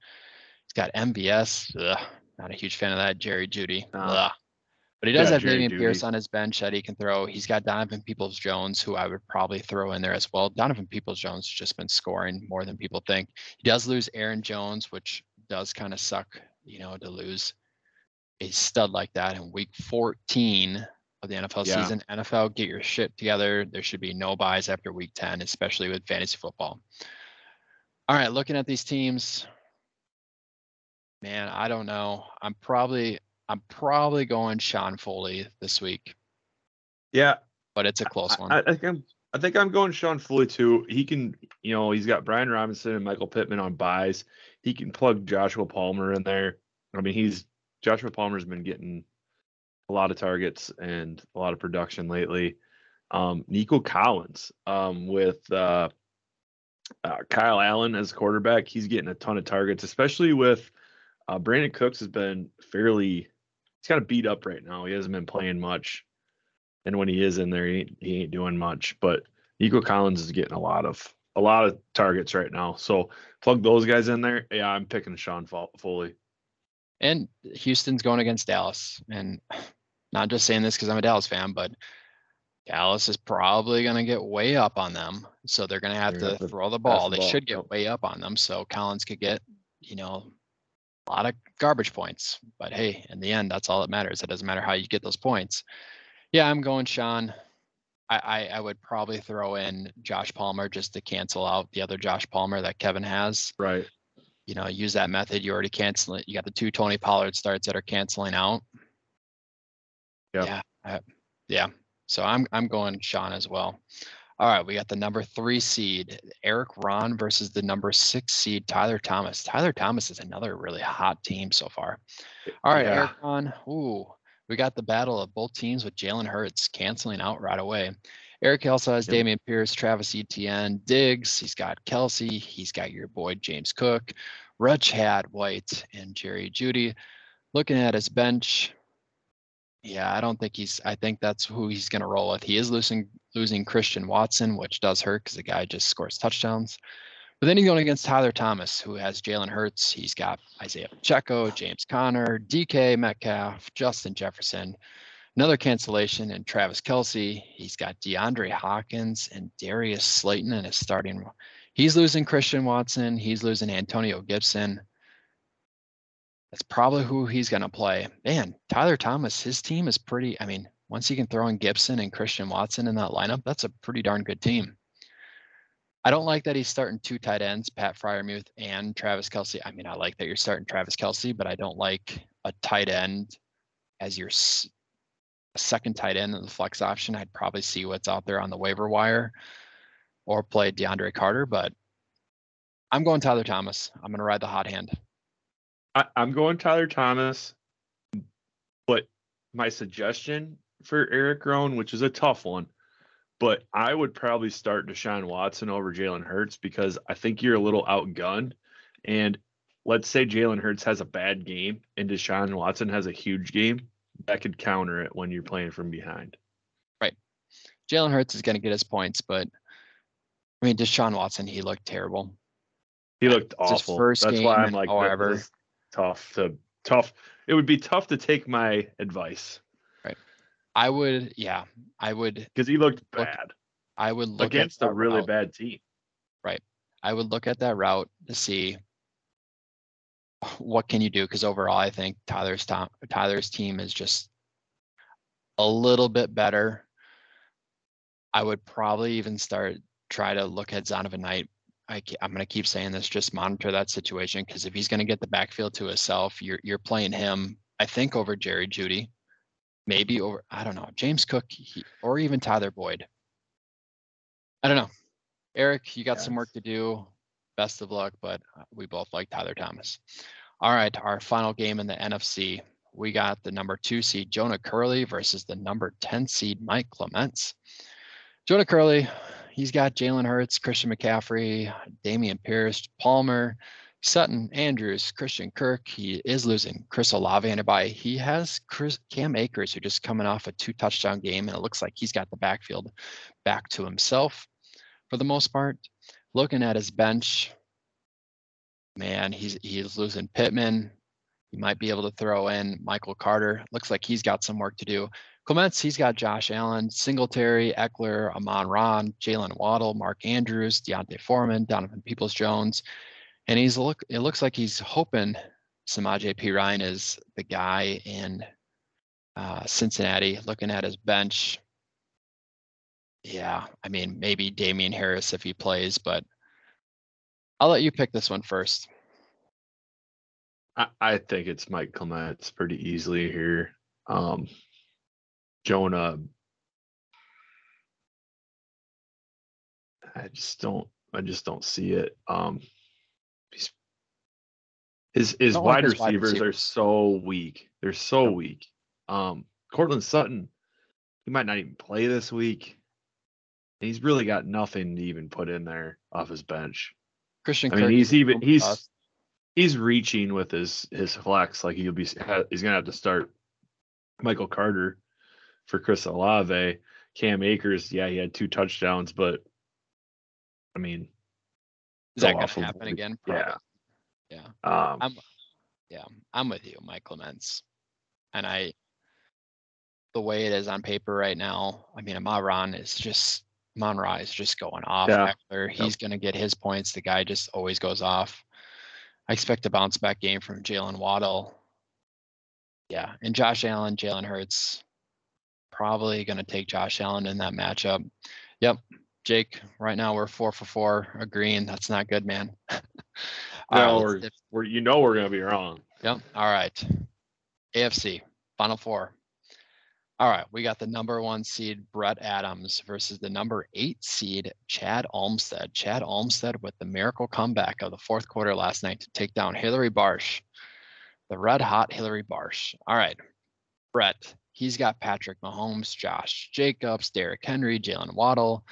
He's got MVS. Ugh, not a huge fan of that. Jerry Jeudy. Ugh. But he does Yeah, have Jerry Damian Jeudy. Pierce on his bench that he can throw. He's got Donovan Peoples Jones, who I would probably throw in there as well. Donovan Peoples Jones has just been scoring more than people think. He does lose Aaron Jones, which does kind of suck, you know, to lose a stud like that in week 14 of the NFL Yeah. season. NFL, get your shit together. There should be no byes after week 10, especially with fantasy football. All right, looking at these teams, man, I don't know. I'm probably I'm probably going Sean Foley this week, Yeah, but it's a close one. I, I think I'm. I think I'm going Sean Foley too. He can, you know, he's got Brian Robinson and Michael Pittman on byes. He can plug Joshua Palmer in there. I mean, he's Joshua Palmer's been getting a lot of targets and a lot of production lately. Um, Nico Collins um, with uh, uh, Kyle Allen as quarterback, he's getting a ton of targets, especially with uh, Brandin Cooks has been fairly. He's kind of beat up right now. He hasn't been playing much and when he is in there, he ain't, he ain't doing much. But Nico Collins is getting a lot of a lot of targets right now. So plug those guys in there. Yeah, I'm picking Sean Fo- Foley. And Houston's going against Dallas, and not just saying this because I'm a Dallas fan, but Dallas is probably going to get way up on them, so they're going to have to gonna have to throw the ball. the They ball, should get way up on them, so Collins could get, you know, a lot of garbage points. But hey, in the end, that's all that matters. It doesn't matter how you get those points. Yeah, I'm going Sean. I, I, I would probably throw in Josh Palmer just to cancel out the other Josh Palmer that Kevin has. Right. You know, use that method. You already cancel it. You got the two Tony Pollard starts that are canceling out. Yep. Yeah. I- yeah. So I'm I'm going Sean as well. All right, we got the number three seed Eric Ron versus the number six seed Tyler Thomas. Tyler Thomas is another really hot team so far. All right, Yeah. Eric Ron. Ooh, we got the battle of both teams with Jalen Hurts canceling out right away. Eric also has Yep. Dameon Pierce, Travis Etienne, Diggs. He's got Kelce. He's got your boy James Cook, Rachaad White, and Jerry Jeudy. Looking at his bench, yeah, I don't think he's. I think that's who he's going to roll with. He is losing losing Christian Watson, which does hurt because the guy just scores touchdowns. But then he's going against Tyler Thomas, who has Jalen Hurts. He's got Isaiah Pacheco, James Conner, DK Metcalf, Justin Jefferson, another cancellation, and Travis Kelce. He's got DeAndre Hawkins and Darius Slayton in his starting. He's losing Christian Watson. He's losing Antonio Gibson. That's probably who he's going to play. Man, Tyler Thomas, his team is pretty. I mean, once you can throw in Gibson and Christian Watson in that lineup, that's a pretty darn good team. I don't like that he's starting two tight ends, Pat Freiermuth and Travis Kelce. I mean, I like that you're starting Travis Kelce, but I don't like a tight end as your s- second tight end in the flex option. I'd probably see what's out there on the waiver wire or play DeAndre Carter, but I'm going Tyler Thomas. I'm going to ride the hot hand. I, I'm going Tyler Thomas, but my suggestion for Eric Rohn, which is a tough one, but I would probably start Deshaun Watson over Jalen Hurts because I think you're a little outgunned. And let's say Jalen Hurts has a bad game and Deshaun Watson has a huge game, that could counter it when you're playing from behind. Right. Jalen Hurts is going to get his points, but I mean, Deshaun Watson, he looked terrible. He looked awful. That's game, why I'm like, however. tough to tough. It would be tough to take my advice Right. I would, yeah, I would, because he looked Look, bad I would look against a really route. bad team. Right. I would look at that route to see what can you do because overall, I think Tyler's top, Tyler's team is just a little bit better. I would probably even start try to look at Zonovan Knight. I, I'm going to keep saying this. Just monitor that situation because if he's going to get the backfield to himself, you're you're playing him. I think over Jerry Jeudy, maybe over I don't know James Cook he, or even Tyler Boyd. I don't know. Eric, you got some work to do. Best of luck, but uh, we both like Tyler Thomas. All right, our final game in the NFC. We got the number two seed Jonah Curley versus the number 10 seed Mike Clements. Jonah Curley, he's got Jalen Hurts, Christian McCaffrey, Dameon Pierce, Palmer, Sutton, Andrews, Christian Kirk. He is losing Chris Olave and a bye. He has Chris Cam Akers, who just coming off a two touchdown game, and it looks like he's got the backfield back to himself for the most part. Looking at his bench, man, he's he's losing Pittman. He might be able to throw in Michael Carter. Looks like he's got some work to do. Clements, he's got Josh Allen, Singletary, Ekeler, Amon Ron, Jaylen Waddle, Mark Andrews, D'Onta Foreman, Donovan Peoples Jones. And he's look it looks like he's hoping Samaj P. Ryan is the guy in uh, Cincinnati. Looking at his bench, yeah, I mean, maybe Damian Harris if he plays, but I'll let you pick this one first. I, I think it's Mike Clements pretty easily here. Um, Jonah, I just don't. I just don't see it. Um, his his Don't like wide his wide receivers are so weak. They're so weak. Um, Cortland Sutton, he might not even play this week. And he's really got nothing to even put in there off his bench. Christian I mean, Kirk he's even he's he's reaching with his his flex. Like he'll be he's gonna have to start Michael Carter for Chris Olave. Cam Akers, yeah, he had two touchdowns, but I mean, Is that gonna happen again? yeah. Yeah. Um, I'm yeah, I'm with you, Mike Clements. And I the way it is on paper right now, I mean Amon-Ra is just Monra is just going off. Yeah. Ekeler, he's gonna get his points. The guy just always goes off. I expect a bounce back game from Jaylen Waddle. Yeah, and Josh Allen, Jalen Hurts, probably gonna take Josh Allen in that matchup. Yep. Jake, right now we're four for four agreeing. That's not good, man. No, we're, we're you know we're gonna be wrong. Yep. All right. AFC final four. All right, we got the number one seed Brett Adams versus the number eight seed Chad Olmstead. Chad Olmstead with the miracle comeback of the fourth quarter last night to take down Hillary Barsh, the red hot Hillary Barsh. All right, Brett, he's got Patrick Mahomes, Josh Jacobs, Derrick Henry, Jaylen Waddle,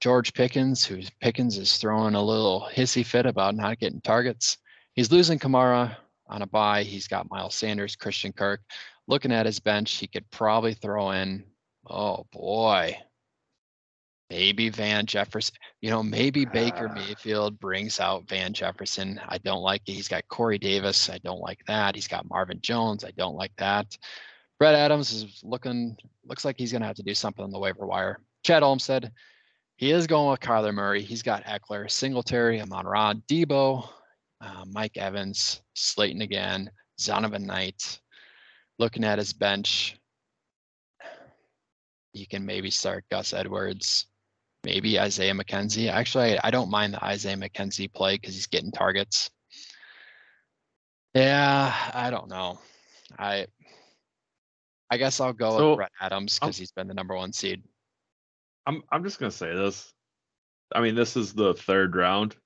George Pickens, who Pickens is throwing a little hissy fit about not getting targets. He's losing Kamara on a bye. He's got Miles Sanders, Christian Kirk looking at his bench, he could probably throw in, oh boy, maybe Van Jefferson. You know, maybe Baker ah. Mayfield brings out Van Jefferson. I don't like it. He's got Corey Davis. I don't like that. He's got Marvin Jones. I don't like that. Brett Adams is looking, looks like he's going to have to do something on the waiver wire. Chad Olmstead, he is going with Kyler Murray. He's got Ekeler, Singletary, Amon Ra, Deebo, uh, Mike Evans, Slayton again, Zonovan Knight, looking at his bench, you can maybe start Gus Edwards, maybe Isaiah McKenzie. Actually, I, I don't mind the Isaiah McKenzie play because he's getting targets. Yeah, I don't know. I I guess I'll go So, with Brett Adams because he's been the number one seed. I'm I'm just gonna say this. I mean, this is the third round.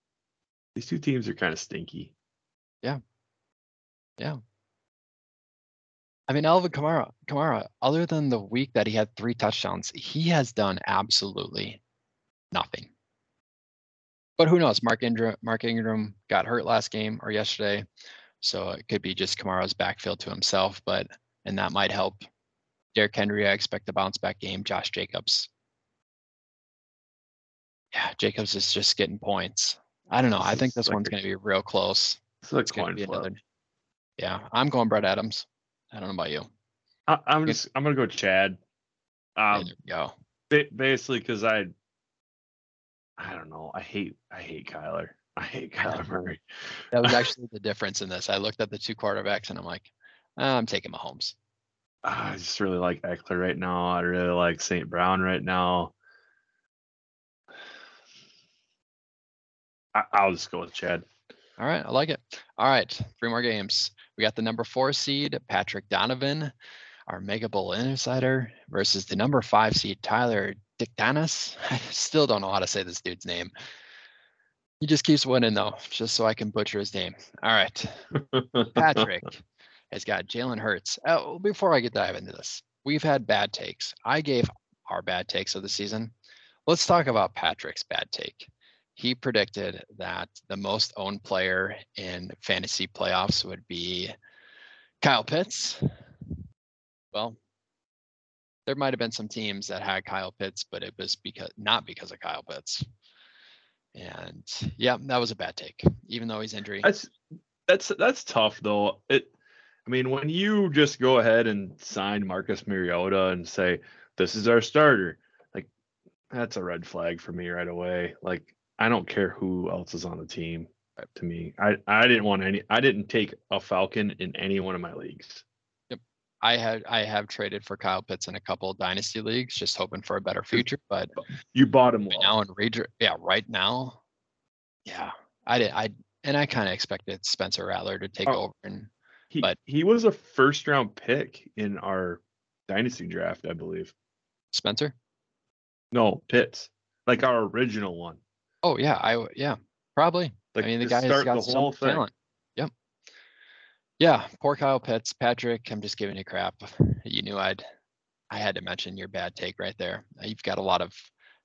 These two teams are kind of stinky. Yeah. Yeah. I mean, Alvin Kamara, Kamara, other than the week that he had three touchdowns, he has done absolutely nothing. But who knows? Mark Ingram, Mark Ingram got hurt last game or yesterday, so it could be just Kamara's backfield to himself. But and that might help. Derrick Henry, I expect a bounce back game. Josh Jacobs, yeah, Jacobs is just getting points. I don't know. I think this like one's a- going to be real close. It's It's going to coin flip. another. Yeah, I'm going Brett Adams. I don't know about you. I, I'm just I'm gonna go Chad. Um, go. ba- basically because I I don't know. I hate I hate Kyler. I hate Kyler Murray. That was actually the difference in this. I looked at the two quarterbacks and I'm like, "Ah, I'm taking Mahomes. I just really like Ekeler right now. I really like St. Brown right now. I, I'll just go with Chad. All right, I like it. All right, three more games. We got the number four seed, Patrick Donovan, our Mega Bowl insider, versus the number five seed, Tyler Dictanis. I still don't know how to say this dude's name. He just keeps winning though, just so I can butcher his name. All right. Patrick has got Jalen Hurts. Oh, before I get dive into this, we've had bad takes. I gave our bad takes of the season. Let's talk about Patrick's bad take. He predicted that the most owned player in fantasy playoffs would be Kyle Pitts. Well, there might have been some teams that had Kyle Pitts, but it was because not because of Kyle Pitts. And yeah, that was a bad take, even though he's injury. That's that's that's tough though. It I mean, when you just go ahead and sign Marcus Mariota and say this is our starter, like that's a red flag for me right away. Like I don't care who else is on the team. uh, To me, I I didn't want any. I didn't take a Falcon in any one of my leagues. Yep, I had I have traded for Kyle Pitts in a couple of dynasty leagues, just hoping for a better future. But You bought him right now in redraft, yeah, right now, yeah, I did. I and I kind of expected Spencer Rattler to take Oh. over. And He but- he was a first round pick in our dynasty draft, I believe. Spencer, No, Pitts, like our original one. Oh yeah, I yeah probably. Like I mean, the guy has got whole thing. talent. Yep. Yeah, poor Kyle Pitts. Patrick, I'm just giving you crap. You knew I'd I had to mention your bad take right there. You've got a lot of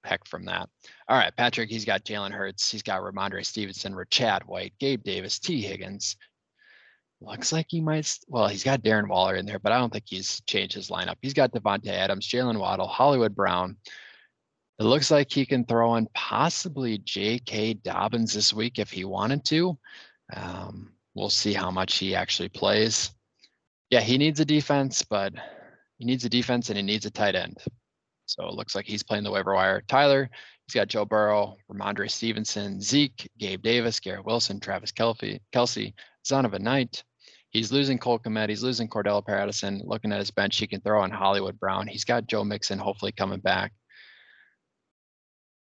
heck from that. All right, Patrick, he's got Jalen Hurts, he's got Rhamondre Stevenson, Rachaad White, Gabe Davis, Tee Higgins. Looks like he might. Well, he's got Darren Waller in there, but I don't think he's changed his lineup. He's got Davante Adams, Jaylen Waddle, Hollywood Brown. It looks like he can throw in possibly J.K. Dobbins this week if he wanted to. Um, we'll see how much he actually plays. Yeah, he needs a defense, but he needs a defense and he needs a tight end. So it looks like he's playing the waiver wire. Tyler, he's got Joe Burrow, Rhamondre Stevenson, Zeke, Gabe Davis, Garrett Wilson, Travis Kelce, Kelce, Zonovan Knight. He's losing Cole Kmet. He's losing Cordell Patterson. Looking at his bench, he can throw in Hollywood Brown. He's got Joe Mixon hopefully coming back.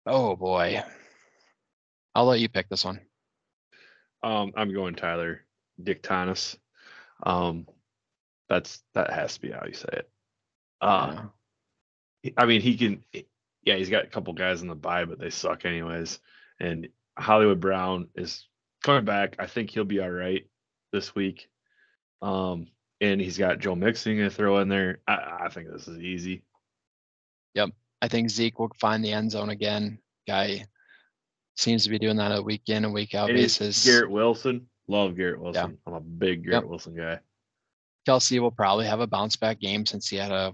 Oh boy. I'll let you pick this one. Um, I'm going Tyler Dick Thomas. Um, that's that has to be how you say it. Uh, I mean, he can. Yeah, he's got a couple guys in the bye, but they suck anyways. And Hollywood Brown is coming back. I think he'll be all right this week. Um, and he's got Joe Mixon to throw in there. I, I think this is easy. I think Zeke will find the end zone again. Guy seems to be doing that a week in and week out it's basis. Garrett Wilson. Love Garrett Wilson. Yeah. I'm a big Garrett Wilson guy. Kelce will probably have a bounce back game since he had a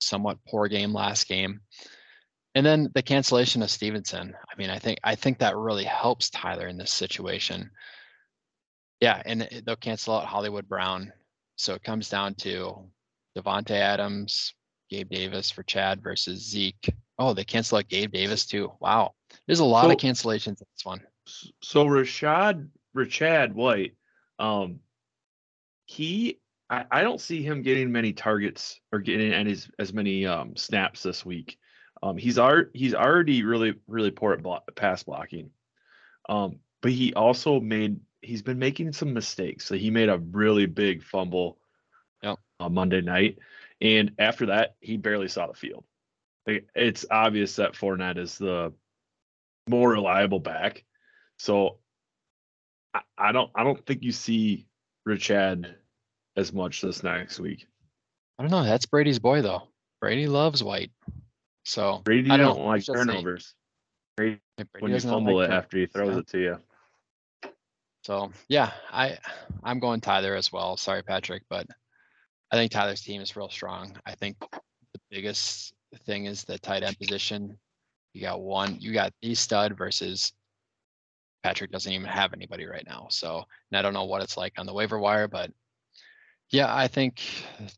somewhat poor game last game. And then the cancellation of Stevenson. I mean, I think I think that really helps Tyler in this situation. Yeah, and they'll cancel out Hollywood Brown. So it comes down to Davante Adams, Gabe Davis for Chad versus Zeke. Oh, they cancel out Gabe Davis too. Wow. There's a lot of cancellations in this one. So Rachaad Rachaad White, um, he I, I don't see him getting many targets or getting any as, as many um, snaps this week. Um, he's already he's already really really poor at pass blocking, um, but he also made he's been making some mistakes. So he made a really big fumble Yep. on Monday night, and after that he barely saw the field. It's obvious that Fournette is the more reliable back. So I, I don't I don't think you see Rachaad as much this next week. I don't know. That's Brady's boy though. Brady loves White. So Brady I don't, don't like it's just saying. turnovers. Brady, Brady when you fumble like it after he throws yeah. it to you. So yeah, I I'm going Tyler as well. Sorry, Patrick, but I think Tyler's team is real strong. I think the biggest thing is the tight end position. You got one, you got the stud versus Patrick doesn't even have anybody right now. So and I don't know what it's like on the waiver wire, but yeah, I think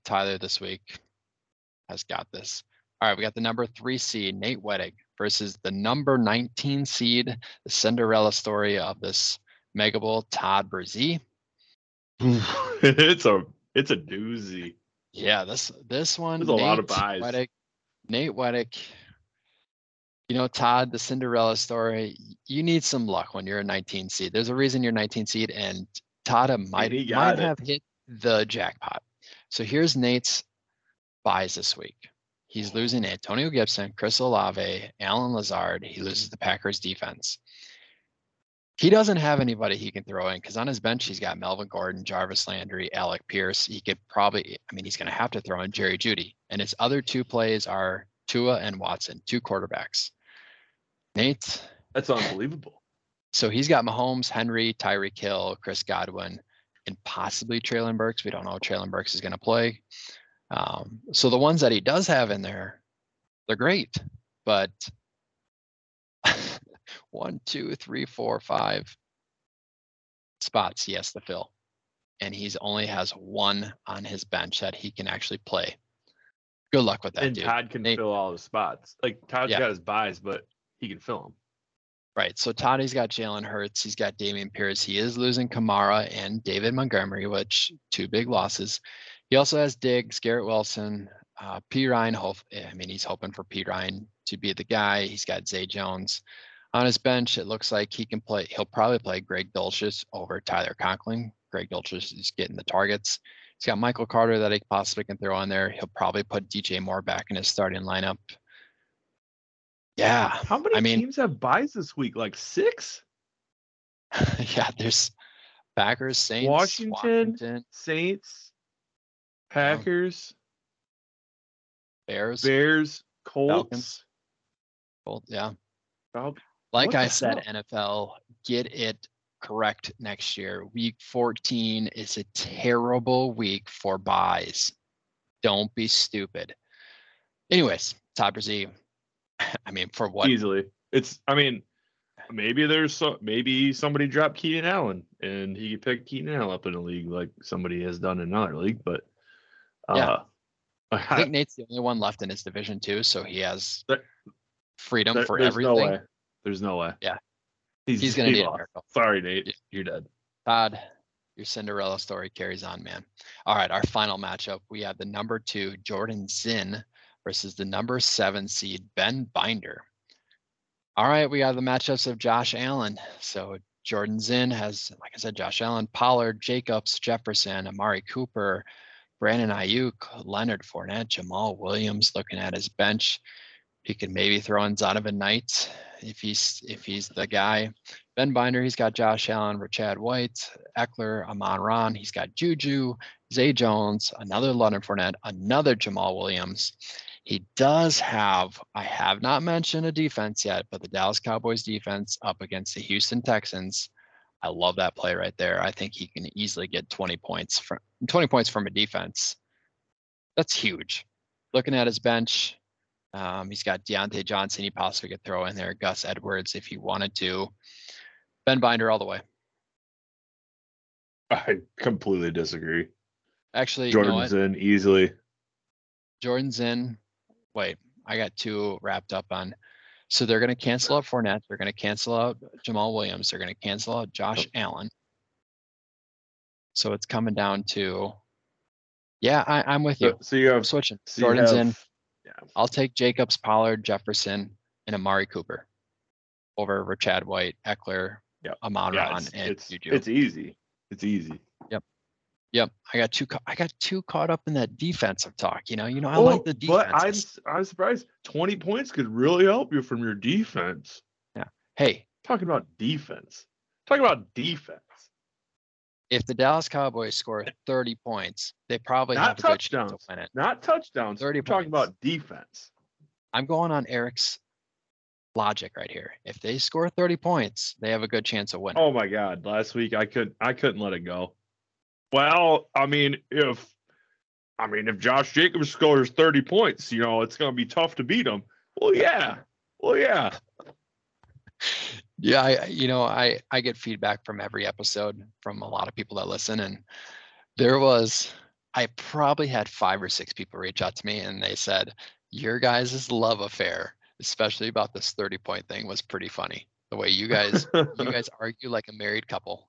Tyler this week has got this. All right, we got the number three seed, Nate Weddick, versus the number 19 seed, the Cinderella story of this Mega Bowl, Todd Brzee. it's a it's a doozy. Yeah, this this one. There's a lot of Nate byes. Weddick, Nate Weddick. You know, Todd, the Cinderella story. You need some luck when you're a 19 seed. There's a reason you're 19 seed, and Todd might he might it. have hit the jackpot. So here's Nate's byes this week. He's losing Antonio Gibson, Chris Olave, Allen Lazard. He loses the Packers defense. He doesn't have anybody he can throw in because on his bench he's got Melvin Gordon, Jarvis Landry, Alec Pierce. He could probably, I mean, he's going to have to throw in Jerry Jeudy. And his other two plays are Tua and Watson, two quarterbacks. Nate, That's unbelievable. so he's got Mahomes, Henry, Tyreek Hill, Chris Godwin, and possibly Treylon Burks. We don't know if Treylon Burks is going to play. Um, so the ones that he does have in there, they're great, but one, two, three, four, five spots he has to fill, and he's only has one on his bench that he can actually play. Good luck with that, and dude. Todd can Nate- fill all the spots. Like Todd's Yeah. got his byes, but he can fill them. Right. So Toddy's got Jalen Hurts. He's got Dameon Pierce. He is losing Kamara and David Montgomery, which two big losses. He also has Diggs, Garrett Wilson, uh, Perine. Hope, I mean, he's hoping for Perine to be the guy. He's got Zay Jones on his bench. It looks like he can play. He'll probably play Greg Dulcich over Tyler Conklin. Greg Dulcich is getting the targets. He's got Michael Carter that he possibly can throw on there. He'll probably put DJ Moore back in his starting lineup. Yeah. How many I mean- teams have byes this week? Like six? yeah, there's Packers, Saints, Washington. Washington, Saints, Packers, Bears. Bears, Colts. Falcons. Colt, yeah. Fal- Like What I the said, NFL, get it correct next year. Week 14 is a terrible week for byes. Don't be stupid. Anyways, Todd Brzee, I mean, for what? Easily. It's I mean, maybe there's so maybe somebody dropped Keenan Allen and he could pick Keenan Allen up in a league like somebody has done in another league, but Yeah. uh I think Nate's the only one left in his division too, so he has There- freedom there- for everything. no way. There's no way. Yeah. He's, He's gonna he need a lost. miracle. Sorry, Nate. You're dead. Todd, your Cinderella story carries on, man. All right, our final matchup, we have the number two Jordan Zinn versus the number seven seed Ben Binder. All right, we have the matchups of Josh Allen. So Jordan Zinn has, like I said, Josh Allen, Pollard, Jacobs, Jefferson, Amari Cooper, Brandon Aiyuk, Leonard Fournette, Jamaal Williams looking at his bench. He could maybe throw in Zonovan Knight if he's if he's the guy. Ben Binder, he's got Josh Allen, Rachaad White, Ekeler, Amon Ron. He's got Juju, Zay Jones, another Leonard Fournette, another Jamaal Williams. He does have, I have not mentioned a defense yet, but the Dallas Cowboys defense up against the Houston Texans. I love that play right there. I think he can easily get 20 points from 20 points from a defense. That's huge. Looking at his bench, um, he's got Diontae Johnson. He possibly could throw in there Gus Edwards if he wanted to. Ben Binder all the way. I completely disagree. Actually, you know Jordan's in easily. Jordan's in. Wait, I got two wrapped up on. So they're going to cancel out Fournette. They're going to cancel out Jamaal Williams. They're going to cancel out Josh Allen. So it's coming down to, yeah, I, I'm with you. So, so you I'm have switching. so Jordan's have- in. Yeah. I'll take Jacobs, Pollard, Jefferson, and Amari Cooper over Rachaad White, Ekeler, Yep. Amon Yeah, Ron, it's, and it's, Juju. it's easy. It's easy. Yep, Yep. I got too. ca- I got too caught up in that defensive talk. You know, you know, I Oh, like the defense. But I'm I'm surprised. Twenty points could really help you from your defense. Yeah. Hey, Talking about defense. Talking about defense. If the Dallas Cowboys score 30 points, they probably Not have a good chance to touchdowns. win it. Not touchdowns. 30 We're talking about defense. I'm going on Eric's logic right here. If they score 30 points, they have a good chance of winning. Oh my god! Last week I could I couldn't let it go. Well, I mean, if I mean if Josh Jacobs scores thirty points, you know it's going to be tough to beat him. Well, yeah. Well, yeah. Yeah, I, you know, I I get feedback from every episode from a lot of people that listen, and there was I probably had five or six people reach out to me, and they said your guys' love affair, especially about this 30 point thing, was pretty funny. The way you guys you guys argue like a married couple.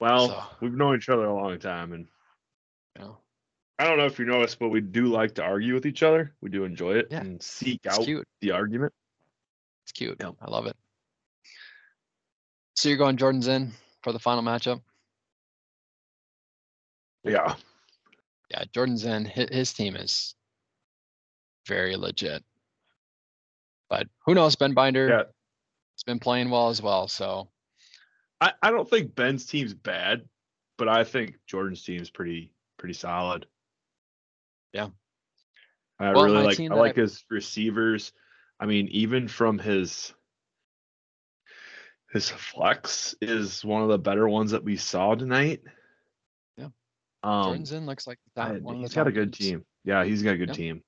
well, So- we've known each other a long time, and You know, I don't know if you noticed, but we do like to argue with each other. We do enjoy it Yeah. and seek out cute. the argument. It's cute. Yep. I love it. So you're going Jordan's in for the final matchup? Yeah. Yeah, Jordan's in. His, team is very legit. But who knows? Ben Binder Yeah. has been playing well as well. So I, I don't think Ben's team's bad, but I think Jordan's team's pretty pretty solid. Yeah. I Well, really like I like I- his receivers. I mean, even from his his flex is one of the better ones that we saw tonight. Yeah. Um Jordan's in looks like the top, I- one he's got a good teams. team. Yeah, he's got a good Yep. team.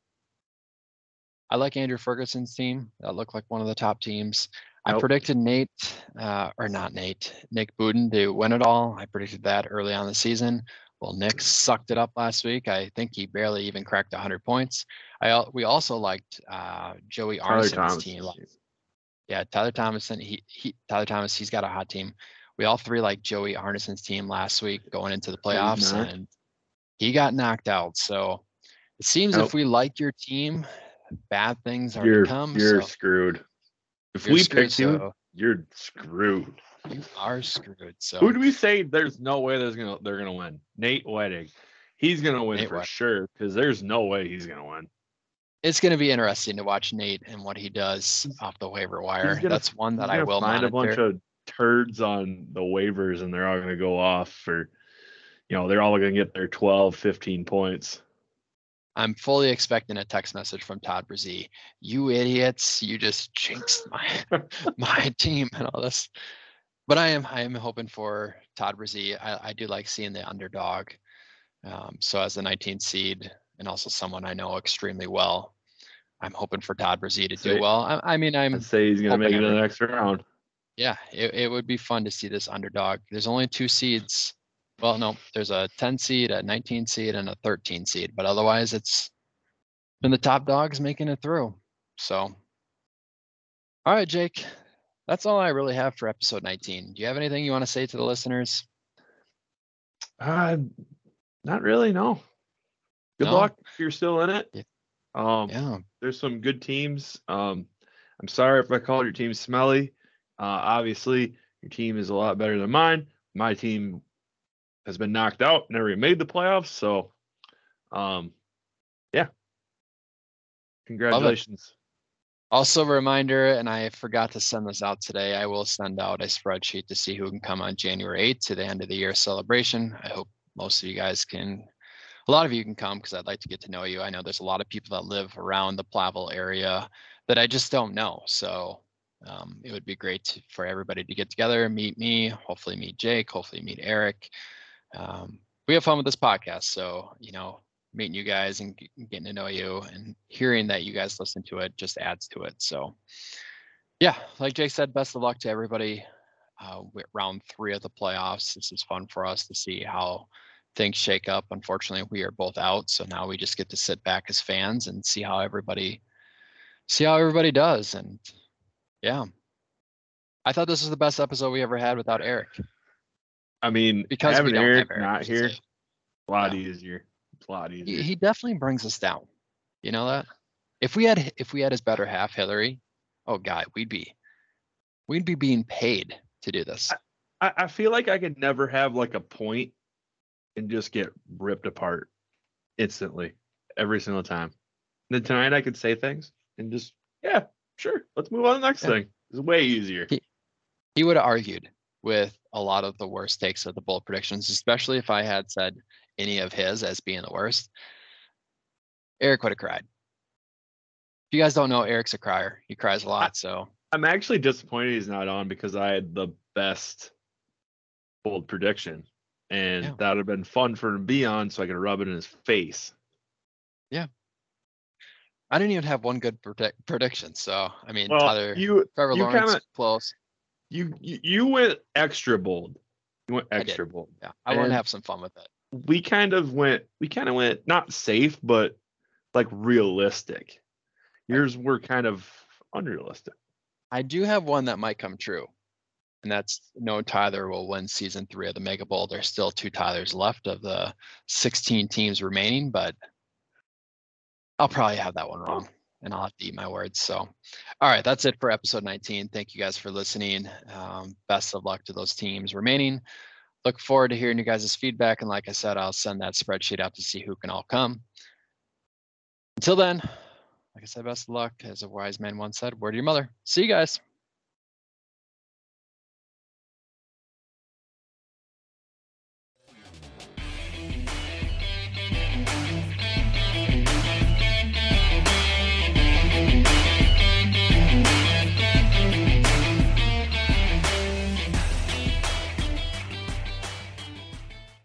I like Andrew Ferguson's team. That looked like one of the top teams. I Nope. predicted Nate, uh, or not Nate, Nick Buden to win it all. I predicted that early on the season. Well, Nick sucked it up last week. I think he barely even cracked 100 points. I we also liked uh, Joey Tyler team. Thomas. Yeah, Tyler Thomason. He, he Tyler Thomas. He's got a hot team. We all three like Joey Arneson's team last week going into the playoffs, and he got knocked out. So it seems Nope. if we like your team, bad things are You're to come. you're so screwed. If you're we screwed, picked you, so you're screwed. you are screwed. So Who do we say there's no way there's gonna they're gonna win? Nate Wedding. He's gonna win Nate for sure because there's no way he's gonna win. It's going to be interesting to watch Nate and what he does off the waiver wire. gonna- That's one that I will find monitor. a bunch of turds on the waivers and they're all gonna go off for you know, they're all gonna get their 12, 15 points. I'm fully expecting a text message from Todd Brzee. You idiots! You just jinxed my my team and all this. But I am I am hoping for Todd Brzee. I, I do like seeing the underdog. Um, so as the 19th seed and also someone I know extremely well, I'm hoping for Todd Brzee to Say- do well. I, I mean, I'm I'd say he's gonna make it to the next round. yeah, it, it would be fun to see this underdog. There's only two seeds. Well, no, there's a 10 seed, a 19 seed, and a 13 seed, but otherwise it's been the top dogs making it through. So, all right, Jake, that's all I really have for episode 19. Do you have anything you want to say to the listeners? Uh not really, no. Good No? luck if you're still in it. Yeah. Um Yeah, there's some good teams. Um, I'm sorry if I called your team smelly. Uh, obviously, your team is a lot better than mine. My team has been knocked out, never even made the playoffs. So Um, yeah. Congratulations. Also, a reminder, and I forgot to send this out today. I will send out a spreadsheet to see who can come on January 8th to the end of the year celebration. I hope most of you guys can, a lot of you can come because I'd like to get to know you. I know there's a lot of people that live around the Plavel area that I just don't know. So um, it would be great to, for everybody to get together, meet me, hopefully meet Jake, hopefully meet Eric. Um, we have fun with this podcast. So, you know, meeting you guys and getting to know you and hearing that you guys listen to it just adds to it. So, yeah, like Jake said, best of luck to everybody. Uh, with round three of the playoffs. This is fun for us to see how things shake up. Unfortunately, we are both out, so now we just get to sit back as fans and see how everybody see how everybody does. And yeah, I thought this was the best episode we ever had without Eric I mean, because having Eric Eric. Not here, a lot Yeah. easier. It's a lot He, easier. he definitely brings us down. You know that? If we had if we had his better half, Hillary, oh god, we'd be we'd be being paid to do this. I, I feel like I could never have like a point and just get ripped apart instantly every single time. then tonight I could say things and just yeah, sure. Let's move on to the next Yeah. thing. It's way easier. He- He would have argued with a lot of the worst takes of the bold predictions, especially if I had said any of his as being the worst. Eric would have cried. If you guys don't know, Eric's a crier. He cries a lot. So I'm actually disappointed he's not on because I had the best bold prediction. And Yeah. that would have been fun for him to be on so I could rub it in his face. Yeah, I didn't even have one good predict- prediction. So I mean, Well, Tyler, you Trevor you Lawrence, kinda- close. you you you went extra bold. You went extra bold. Yeah, I want to have some fun with it. we kind of went we kind of went not safe but like realistic yours were kind of unrealistic I do have one that might come true, and that's no Tyler will win season three of the Mega Bowl. There's still two Tylers left of the 16 teams remaining, but I'll probably have that one wrong, and I'll have to eat my words. So, all right, that's it for episode 19. Thank you guys for listening. Um, best of luck to those teams remaining. Look forward to hearing you guys' feedback, and like I said, I'll send that spreadsheet out to see who can all come. Until then, like I said, best of luck. As a wise man once said, word to your mother. See you guys.